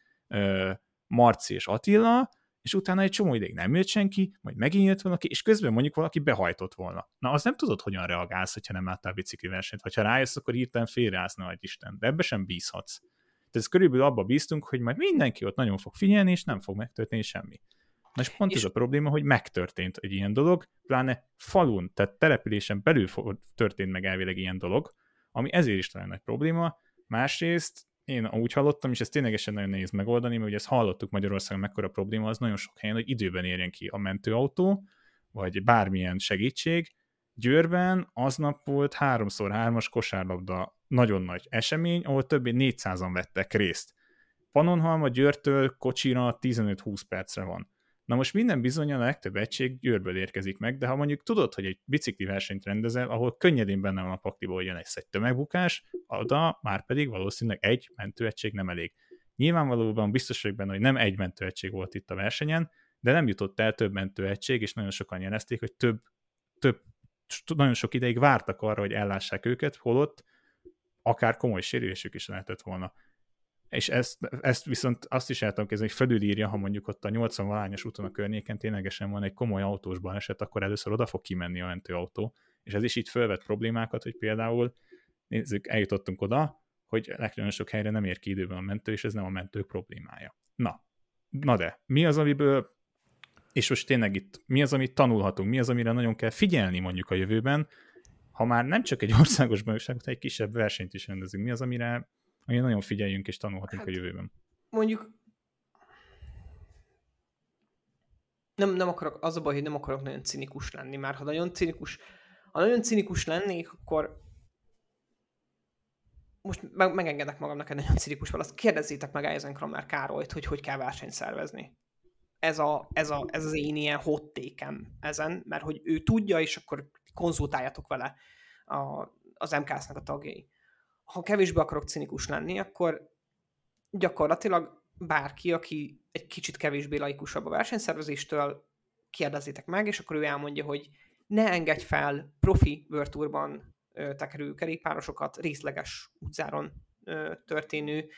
Marci és Attila, és utána egy csomó ideig nem jött senki, majd megint jött valaki, és közben mondjuk valaki behajtott volna. Na, az nem tudod, hogyan reagálsz, hogyha nem láttál bicikli versenyt, vagy ha rájössz, akkor hirtelen félreállsz, nagy Isten, de ebbe sem bízhatsz. Tehát ez körülbelül abba bíztunk, hogy majd mindenki ott nagyon fog figyelni, és nem fog megtörténni semmi. Na és pont és... ez a probléma, hogy megtörtént egy ilyen dolog, pláne falun, tehát településen belül történt meg elvileg ilyen dolog, ami ezért is talán nagy probléma. Másrészt én úgy hallottam, és ez ténylegesen nagyon nehéz megoldani, mert ugye ezt hallottuk Magyarországon, mekkora probléma az nagyon sok helyen, hogy időben érjen ki a mentőautó, vagy bármilyen segítség. Győrben aznap volt 3x3-as kosárlabda nagyon nagy esemény, ahol többé 400-an vettek részt. Panonhalma Győrtől kocsira 15-20 percre van. Na most minden bizony a legtöbb egység Győrből érkezik meg, de ha mondjuk tudod, hogy egy bicikli versenyt rendezel, ahol könnyedén benne van a pakliból, hogy jön egy, egy tömegbukás, oda már pedig valószínűleg egy mentőegység nem elég. Nyilvánvalóan biztos vagyok benne, hogy nem egy mentőegység volt itt a versenyen, de nem jutott el több mentőegység, és nagyon sokan jelezték, hogy több, több, nagyon sok ideig vártak arra, hogy ellássák őket, holott akár komoly sérülésük is lehetett volna. És ezt, ezt viszont azt is el tudom kezdeni, hogy felülírja, ha mondjuk ott a 80 valányos úton a környéken ténylegesen van egy komoly autós baleset, akkor először oda fog kimenni a mentőautó. És ez is itt fölvet problémákat, hogy például nézzük, eljutottunk oda, hogy nagyon sok helyre nem ér ki időben a mentő, és ez nem a mentők problémája. Na, na de, mi az, amiből, és most tényleg itt, mi az, amit tanulhatunk, mi az, amire nagyon kell figyelni mondjuk a jövőben, ha már nem csak egy országos bajnokságot, egy kisebb versenyt is rendezünk, mi az, amire, amire nagyon figyeljünk és tanulhatunk hát, a jövőben? Mondjuk nem, nem akarok, az a baj, hogy nem akarok nagyon cinikus lenni, már ha nagyon cinikus, ha nagyon cinikus lennék, akkor most meg, megengedek magamnak egy nagyon cinikus választ. Kérdezzétek meg Eisenkramer Károlyt, hogy hogy kell versenyt szervezni. Ez, a, ez, a, ez az én ilyen hottékem ezen, mert hogy ő tudja, és akkor konzultáljatok vele a, az MKS-nek a tagjai. Ha kevésbé akarok cinikus lenni, akkor gyakorlatilag bárki, aki egy kicsit kevésbé laikusabb a versenyszervezéstől, kérdezzétek meg, és akkor ő elmondja, hogy ne engedj fel profi World tekerő kerékpárosokat részleges utcáron történő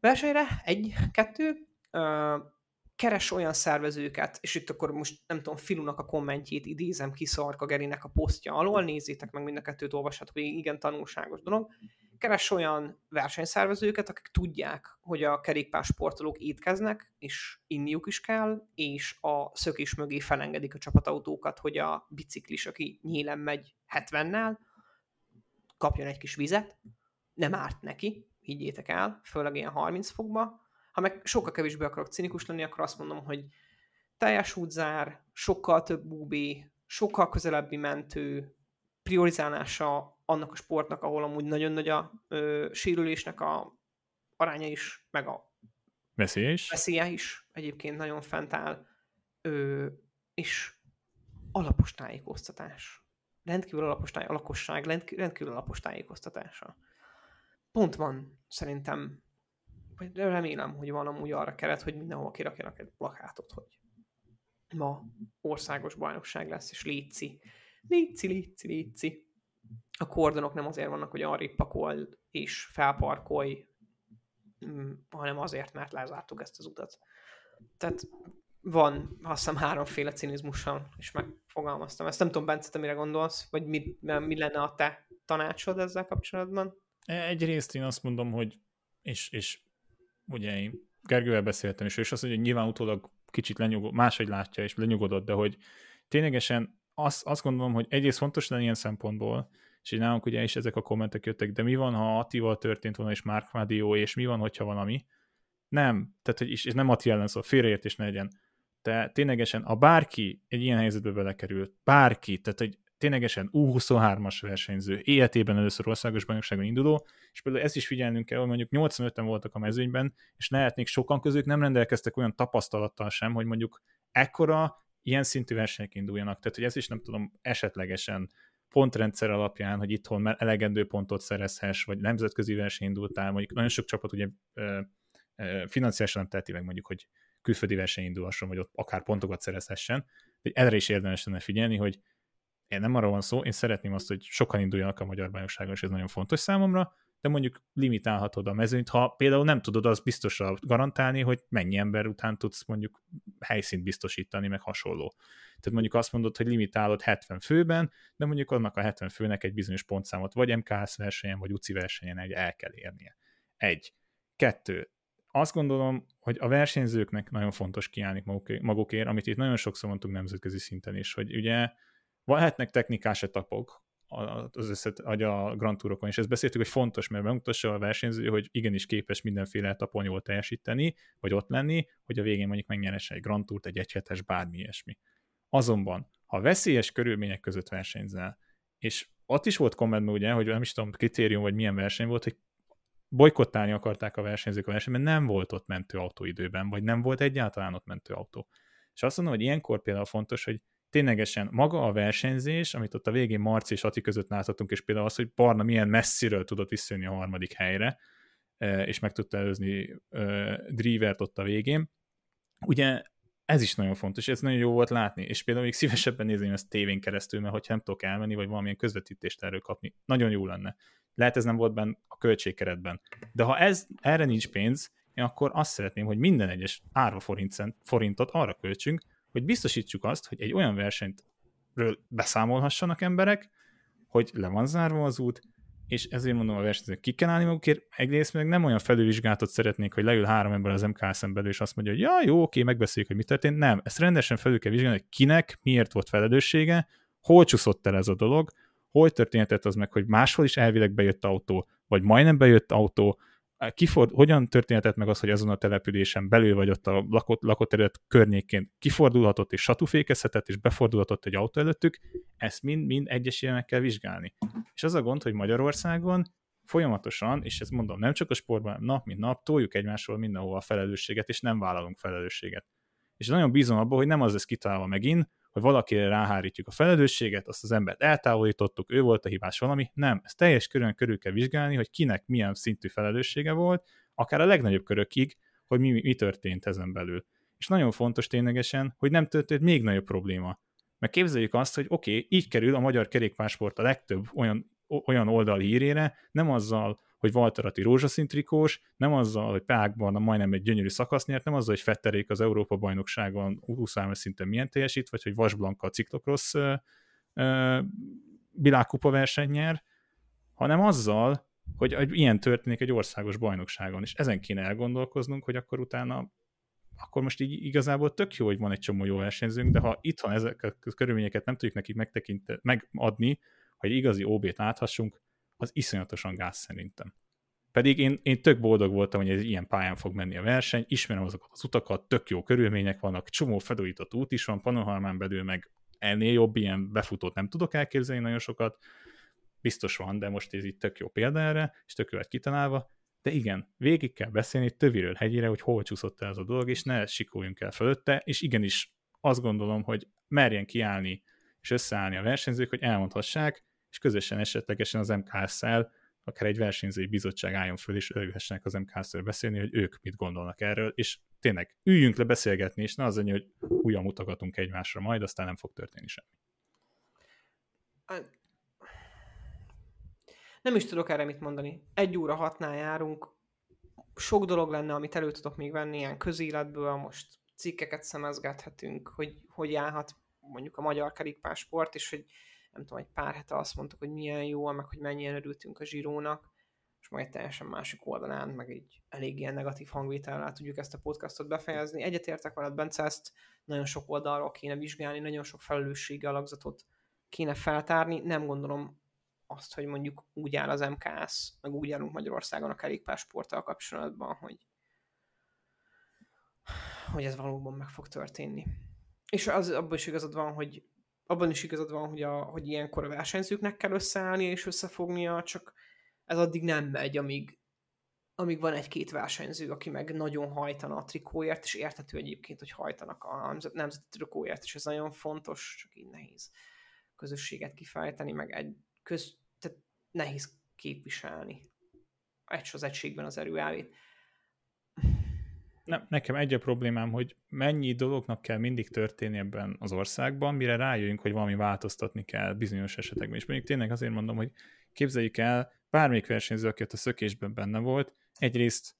versenyre, egy, kettő, keres olyan szervezőket, és itt akkor most nem tudom, Filunak a kommentjét idézem ki Szarka Gerinek a posztja alól, nézzétek meg mind a kettőt, olvashatok, hogy igen tanulságos dolog. Keres olyan versenyszervezőket, akik tudják, hogy a kerékpársportolók étkeznek, és inniuk is kell, és a szökés mögé felengedik a csapatautókat, hogy a biciklis, aki nyílen megy 70-nel, kapjon egy kis vizet, nem árt neki, higgyétek el, főleg ilyen 30 fokba. Ha meg sokkal kevésbé akarok cinikus lenni, akkor azt mondom, hogy teljes útzár, sokkal több UB, sokkal közelebbi mentő, priorizálása annak a sportnak, ahol amúgy nagyon nagy a ö, sérülésnek a aránya is, meg a veszélye is, veszélye is egyébként nagyon fent áll, ö, és alapos tájékoztatás. Rendkívül alapos táj, a lakosság rendkívül alapos tájékoztatása. Pont van szerintem, vagy remélem, hogy van amúgy arra keret, hogy mindenhol kirakjanak egy plakátot, hogy ma országos bajnokság lesz, és létszi, létszi, létszi, létszi. A kordonok nem azért vannak, hogy arra pakol és felparkolj, mm, hanem azért, mert lezártuk ezt az utat. Tehát van, azt hiszem, háromféle cinizmussal is megfogalmaztam. Ezt nem tudom, Bence, te mire gondolsz, vagy mi, mi lenne a te tanácsod ezzel kapcsolatban? Egyrészt én azt mondom, hogy és, és ugye én Gergővel beszéltem, és ő is azt mondja, hogy nyilván utólag kicsit lenyugod, máshogy látja, és lenyugodott, de hogy ténylegesen azt, azt gondolom, hogy egyrészt fontos lenne ilyen szempontból, és így nálunk ugye is ezek a kommentek jöttek, de mi van, ha Attival történt volna, és Mark Madio, és mi van, hogyha valami? Nem, tehát hogy és, és nem Atti ellen szól, félreértés ne legyen te ténylegesen, a bárki egy ilyen helyzetbe belekerült, bárki, tehát egy ténylegesen U23-as versenyző, életében először országos bajnokságon induló, és például ezt is figyelnünk kell, hogy mondjuk 85-en voltak a mezőnyben, és lehetnék sokan közük nem rendelkeztek olyan tapasztalattal sem, hogy mondjuk ekkora ilyen szintű versenyek induljanak. Tehát, hogy ez is nem tudom, esetlegesen pontrendszer alapján, hogy itthon elegendő pontot szerezhess, vagy nemzetközi verseny indultál, mondjuk nagyon sok csapat ugye financiálisan nem teheti meg mondjuk, hogy külföldi verseny indulhasson, vagy ott akár pontokat szerezhessen. Erre is érdemes lenne figyelni, hogy én nem arról van szó, én szeretném azt, hogy sokan induljanak a magyar bajnokságon, és ez nagyon fontos számomra, de mondjuk limitálhatod a mezőnyt, ha például nem tudod azt biztosra garantálni, hogy mennyi ember után tudsz mondjuk helyszínt biztosítani, meg hasonló. Tehát mondjuk azt mondod, hogy limitálod 70 főben, de mondjuk annak a 70 főnek egy bizonyos pontszámot vagy MKS versenyen, vagy UCI versenyen egy el kell érnie. Egy. Kettő azt gondolom, hogy a versenyzőknek nagyon fontos kiállni magukért, amit itt nagyon sokszor mondtunk nemzetközi szinten is, hogy ugye lehetnek technikás etapok az összet, a Grand Tourokon, és ezt beszéltük, hogy fontos, mert bemutassa a versenyző, hogy igenis képes mindenféle etapon jól teljesíteni, vagy ott lenni, hogy a végén mondjuk megnyeresse egy Grand Tourt, egy egyhetes, bármi ilyesmi. Azonban, ha veszélyes körülmények között versenyzel, és ott is volt kommentben ugye, hogy nem is tudom, kritérium, vagy milyen verseny volt, hogy bolykottálni akarták a versenyzők a versenyt, mert nem volt ott mentőautó időben, vagy nem volt egyáltalán ott mentőautó. És azt mondom, hogy ilyenkor például fontos, hogy ténylegesen maga a versenyzés, amit ott a végén Marci és Ati között láthatunk, és például az, hogy Barna milyen messziről tudott visszajönni a harmadik helyre, és meg tudta előzni Drivert ott a végén. Ugye ez is nagyon fontos, ez nagyon jó volt látni, és például még szívesebben nézném ezt tévén keresztül, mert hogyha nem tudok elmenni, vagy valamilyen közvetítést erről kapni, nagyon jó lenne. Lehet ez nem volt benne a költségkeretben. De ha ez, erre nincs pénz, én akkor azt szeretném, hogy minden egyes árva forint, forintot arra költsünk, hogy biztosítsuk azt, hogy egy olyan versenyről beszámolhassanak emberek, hogy le van zárva az út, és ezért mondom a versenyzők, ki kell állni magukért, egyrészt meg nem olyan felülvizsgálatot szeretnék, hogy leül három ember az MKS-en belül, és azt mondja, hogy ja, jó, oké, megbeszéljük, hogy mi történt. Nem, ezt rendesen felül kell vizsgálni, hogy kinek miért volt felelőssége, hol csúszott el ez a dolog, hol történhetett az meg, hogy máshol is elvileg bejött autó, vagy majdnem bejött autó, kiford, hogyan történhetett meg az, hogy azon a településen belül vagy ott a lakott, lakott terület környékén kifordulhatott és satúfékezhetett és befordulhatott egy autó előttük, ezt mind-mind egyesével meg kell vizsgálni. És az a gond, hogy Magyarországon folyamatosan, és ezt mondom, nem csak a sportban, nap mint nap, toljuk egymásról mindenhol a felelősséget, és nem vállalunk felelősséget. És nagyon bízom abban, hogy nem az lesz kitalálva megint, hogy valakire ráhárítjuk a felelősséget, azt az embert eltávolítottuk, ő volt a hibás valami. Nem, ezt teljes körön körül kell vizsgálni, hogy kinek milyen szintű felelőssége volt, akár a legnagyobb körökig, hogy mi, mi történt ezen belül. És nagyon fontos ténylegesen, hogy nem történt még nagyobb probléma. Mert képzeljük azt, hogy oké, okay, így kerül a magyar kerékpásport a legtöbb olyan, olyan oldal hírére, nem azzal, hogy Walter Atti rózsaszín trikós, nem azzal, hogy Prágban majdnem egy gyönyörű szakasz nyert, nem azzal, hogy Fetterék az Európa bajnokságon 20 szinten milyen teljesít, vagy hogy Vasblanka a ciklokrosz világkupa verseny nyer, hanem azzal, hogy, ilyen történik egy országos bajnokságon, és ezen kéne elgondolkoznunk, hogy akkor utána akkor most így igazából tök jó, hogy van egy csomó jó versenyzőnk, de ha itthon ezek a körülményeket nem tudjuk nekik megtekint, megadni, hogy igazi OB-t láthassunk, az iszonyatosan gáz szerintem. Pedig én, én tök boldog voltam, hogy ez ilyen pályán fog menni a verseny, ismerem azokat az utakat, tök jó körülmények vannak, csomó felújított út is van, Panohalmán belül meg ennél jobb ilyen befutót nem tudok elképzelni nagyon sokat, biztos van, de most ez itt tök jó példa erre, és tök jó kitalálva, de igen, végig kell beszélni töviről hegyére, hogy hol csúszott el az a dolog, és ne sikoljunk el fölötte, és igenis azt gondolom, hogy merjen kiállni és összeállni a versenyzők, hogy elmondhassák, és közösen esetlegesen az MKS-szel akár egy versenyzői bizottság álljon föl, és örülhessenek az MKS-ről beszélni, hogy ők mit gondolnak erről, és tényleg üljünk le beszélgetni, és ne az annyi, hogy újra mutogatunk egymásra majd, aztán nem fog történni semmi. Nem is tudok erre mit mondani. Egy óra hatnál járunk, sok dolog lenne, amit elő tudok még venni ilyen közéletből, most cikkeket szemezgethetünk, hogy hogy állhat mondjuk a magyar kerékpársport, és hogy nem tudom, egy pár hete azt mondtuk, hogy milyen jó, meg hogy mennyien örültünk a zsírónak, és majd egy teljesen másik oldalán, meg egy elég ilyen negatív hangvétellel tudjuk ezt a podcastot befejezni. Egyetértek veled, Bence, ezt nagyon sok oldalról kéne vizsgálni, nagyon sok felelősségi alakzatot kéne feltárni. Nem gondolom azt, hogy mondjuk úgy áll az MKS, meg úgy állunk Magyarországon a kerékpársporttal kapcsolatban, hogy, hogy ez valóban meg fog történni. És az, abban is igazad van, hogy abban is igazad van, hogy, a, hogy ilyenkor a versenyzőknek kell összeállni és összefognia, csak ez addig nem megy, amíg, amíg van egy-két versenyző, aki meg nagyon hajtana a trikóért, és értető egyébként, hogy hajtanak a nemzeti trikóért, és ez nagyon fontos, csak így nehéz közösséget kifejteni, meg egy köz, tehát nehéz képviselni egy az egységben az erőelvét nem, nekem egy a problémám, hogy mennyi dolognak kell mindig történni ebben az országban, mire rájöjjünk, hogy valami változtatni kell bizonyos esetekben. És mondjuk tényleg azért mondom, hogy képzeljük el, bármelyik versenyző, aki ott a szökésben benne volt, egyrészt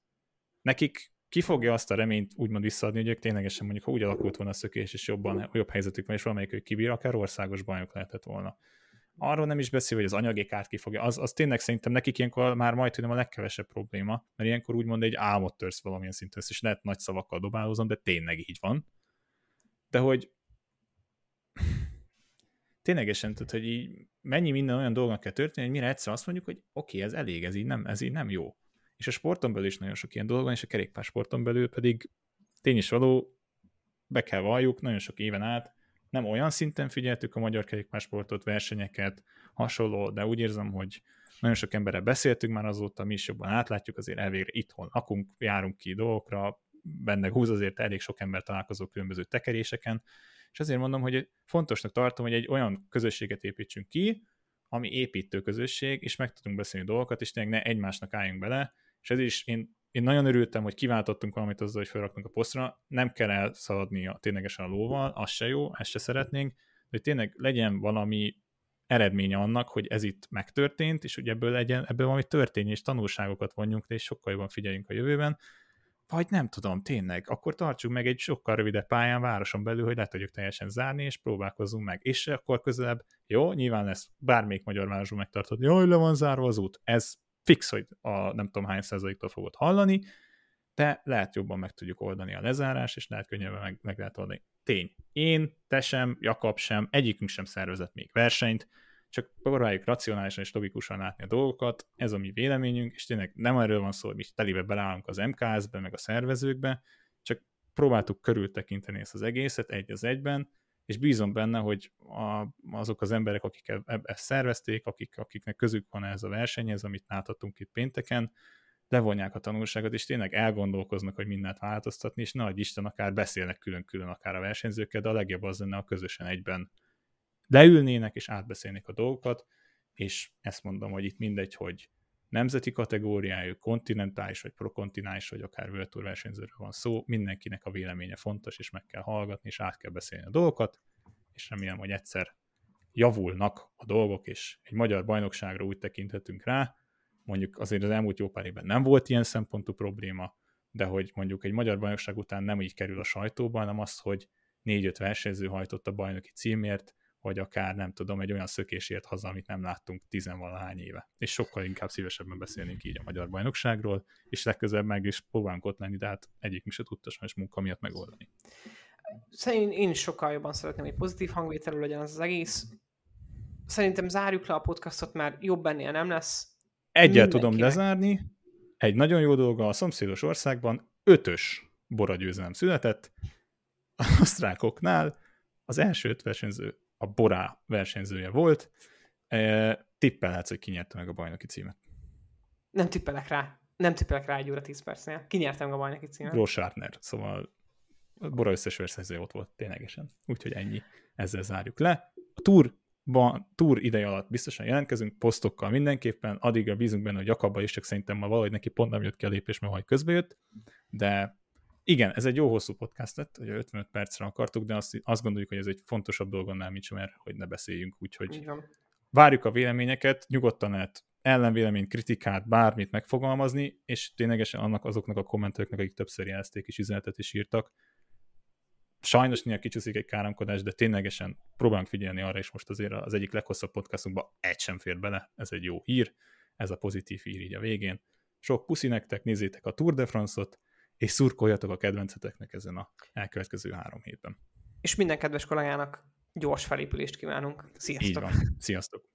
nekik ki fogja azt a reményt úgymond visszaadni, hogy ők ténylegesen mondjuk, ha úgy alakult volna a szökés, és jobban, jobb helyzetük van, és valamelyik ők kibír, akár országos bajnok lehetett volna arról nem is beszél, hogy az anyagi kárt ki fogja. Az, az tényleg szerintem nekik ilyenkor már majd tudom a legkevesebb probléma, mert ilyenkor úgymond egy álmot törsz valamilyen szinten, és lehet nagy szavakkal dobálózom, de tényleg így van. De hogy ténylegesen, tehát, hogy így mennyi minden olyan dolognak kell történni, hogy mire egyszer azt mondjuk, hogy oké, okay, ez elég, ez így, nem, ez így nem jó. És a sporton belül is nagyon sok ilyen dolog van, és a kerékpársporton belül pedig tény is való, be kell valljuk, nagyon sok éven át nem olyan szinten figyeltük a magyar kerékpársportot, versenyeket, hasonló, de úgy érzem, hogy nagyon sok emberrel beszéltünk már azóta, mi is jobban átlátjuk, azért elvégre itthon lakunk, járunk ki dolgokra, benne húz azért elég sok ember találkozó különböző tekeréseken, és azért mondom, hogy fontosnak tartom, hogy egy olyan közösséget építsünk ki, ami építő közösség, és meg tudunk beszélni dolgokat, és tényleg ne egymásnak álljunk bele, és ez is én én nagyon örültem, hogy kiváltottunk valamit azzal, hogy felraktunk a posztra, nem kell elszaladni a, ténylegesen a lóval, az se jó, ezt se szeretnénk, hogy tényleg legyen valami eredménye annak, hogy ez itt megtörtént, és hogy ebből legyen, ebből valami történj, és tanulságokat vonjunk és sokkal jobban figyeljünk a jövőben, vagy nem tudom, tényleg, akkor tartsuk meg egy sokkal rövidebb pályán városon belül, hogy le tudjuk teljesen zárni, és próbálkozzunk meg. És akkor közelebb, jó, nyilván lesz bármelyik magyar városban megtartod, jaj, le van zárva az út. Ez fix, hogy a nem tudom hány százaléktól fogod hallani, de lehet jobban meg tudjuk oldani a lezárás, és lehet könnyebben meg, meg lehet oldani. Tény. Én, te sem, Jakab sem, egyikünk sem szervezett még versenyt, csak próbáljuk racionálisan és logikusan látni a dolgokat, ez a mi véleményünk, és tényleg nem erről van szó, hogy mi telibe belállunk az MKS-be, meg a szervezőkbe, csak próbáltuk körültekinteni ezt az egészet egy az egyben, és bízom benne, hogy a, azok az emberek, akik e, e, ezt szervezték, akik, akiknek közük van ez a versenyhez, amit láthatunk itt pénteken, levonják a tanulságot, és tényleg elgondolkoznak, hogy mindent változtatni, és nagy Isten akár beszélnek külön-külön akár a versenyzőkkel, de a legjobb az lenne, a közösen egyben leülnének és átbeszélnék a dolgokat, és ezt mondom, hogy itt mindegy, hogy nemzeti kategóriájú, kontinentális, vagy prokontinentális, vagy akár World Tour versenyzőről van szó, mindenkinek a véleménye fontos, és meg kell hallgatni, és át kell beszélni a dolgokat, és remélem, hogy egyszer javulnak a dolgok, és egy magyar bajnokságra úgy tekinthetünk rá, mondjuk azért az elmúlt jó pár évben nem volt ilyen szempontú probléma, de hogy mondjuk egy magyar bajnokság után nem így kerül a sajtóba, hanem az, hogy négy-öt versenyző hajtott a bajnoki címért, vagy akár nem tudom, egy olyan szökésért haza, amit nem láttunk tizenvalahány éve. És sokkal inkább szívesebben beszélnénk így a magyar bajnokságról, és legközelebb meg is próbálunk ott lenni, de hát egyik se tudta sajnos munka miatt megoldani. Szerintem én is sokkal jobban szeretném, hogy pozitív hangvételű legyen az, az egész. Szerintem zárjuk le a podcastot, mert jobb ennél nem lesz. Egyel tudom lezárni. Egy nagyon jó dolga a szomszédos országban ötös boragyőzelem született. A osztrákoknál az első öt versenyző a Borá versenyzője volt. E, tippelhetsz, hogy ki nyerte meg a bajnoki címet. Nem tippelek rá. Nem tippelek rá egy óra 10 percnél. Ki nyerte meg a bajnoki címet? Grossartner. Szóval a Bora összes versenyzője ott volt ténylegesen. Úgyhogy ennyi. Ezzel zárjuk le. A túr túr ideje alatt biztosan jelentkezünk, posztokkal mindenképpen, addigra bízunk benne, hogy Jakabba is, csak szerintem ma valahogy neki pont nem jött ki a lépés, mert majd közbe jött, de igen, ez egy jó hosszú podcast lett, hogy 55 percre akartuk, de azt, azt gondoljuk, hogy ez egy fontosabb dolgonnál, mint sem, mert hogy ne beszéljünk, úgyhogy várjuk a véleményeket, nyugodtan lehet ellenvéleményt, kritikát, bármit megfogalmazni, és ténylegesen annak azoknak a kommentelőknek, akik többször jelezték és üzenetet is írtak. Sajnos néha kicsúszik egy káromkodás, de ténylegesen próbálunk figyelni arra, és most azért az egyik leghosszabb podcastunkba egy sem fér bele, ez egy jó hír, ez a pozitív hír így a végén. Sok puszi nektek, nézzétek a Tour de France-ot, és szurkoljatok a kedvenceteknek ezen a elkövetkező három hétben. És minden kedves kollégának gyors felépülést kívánunk. Sziasztok! Így van. Sziasztok!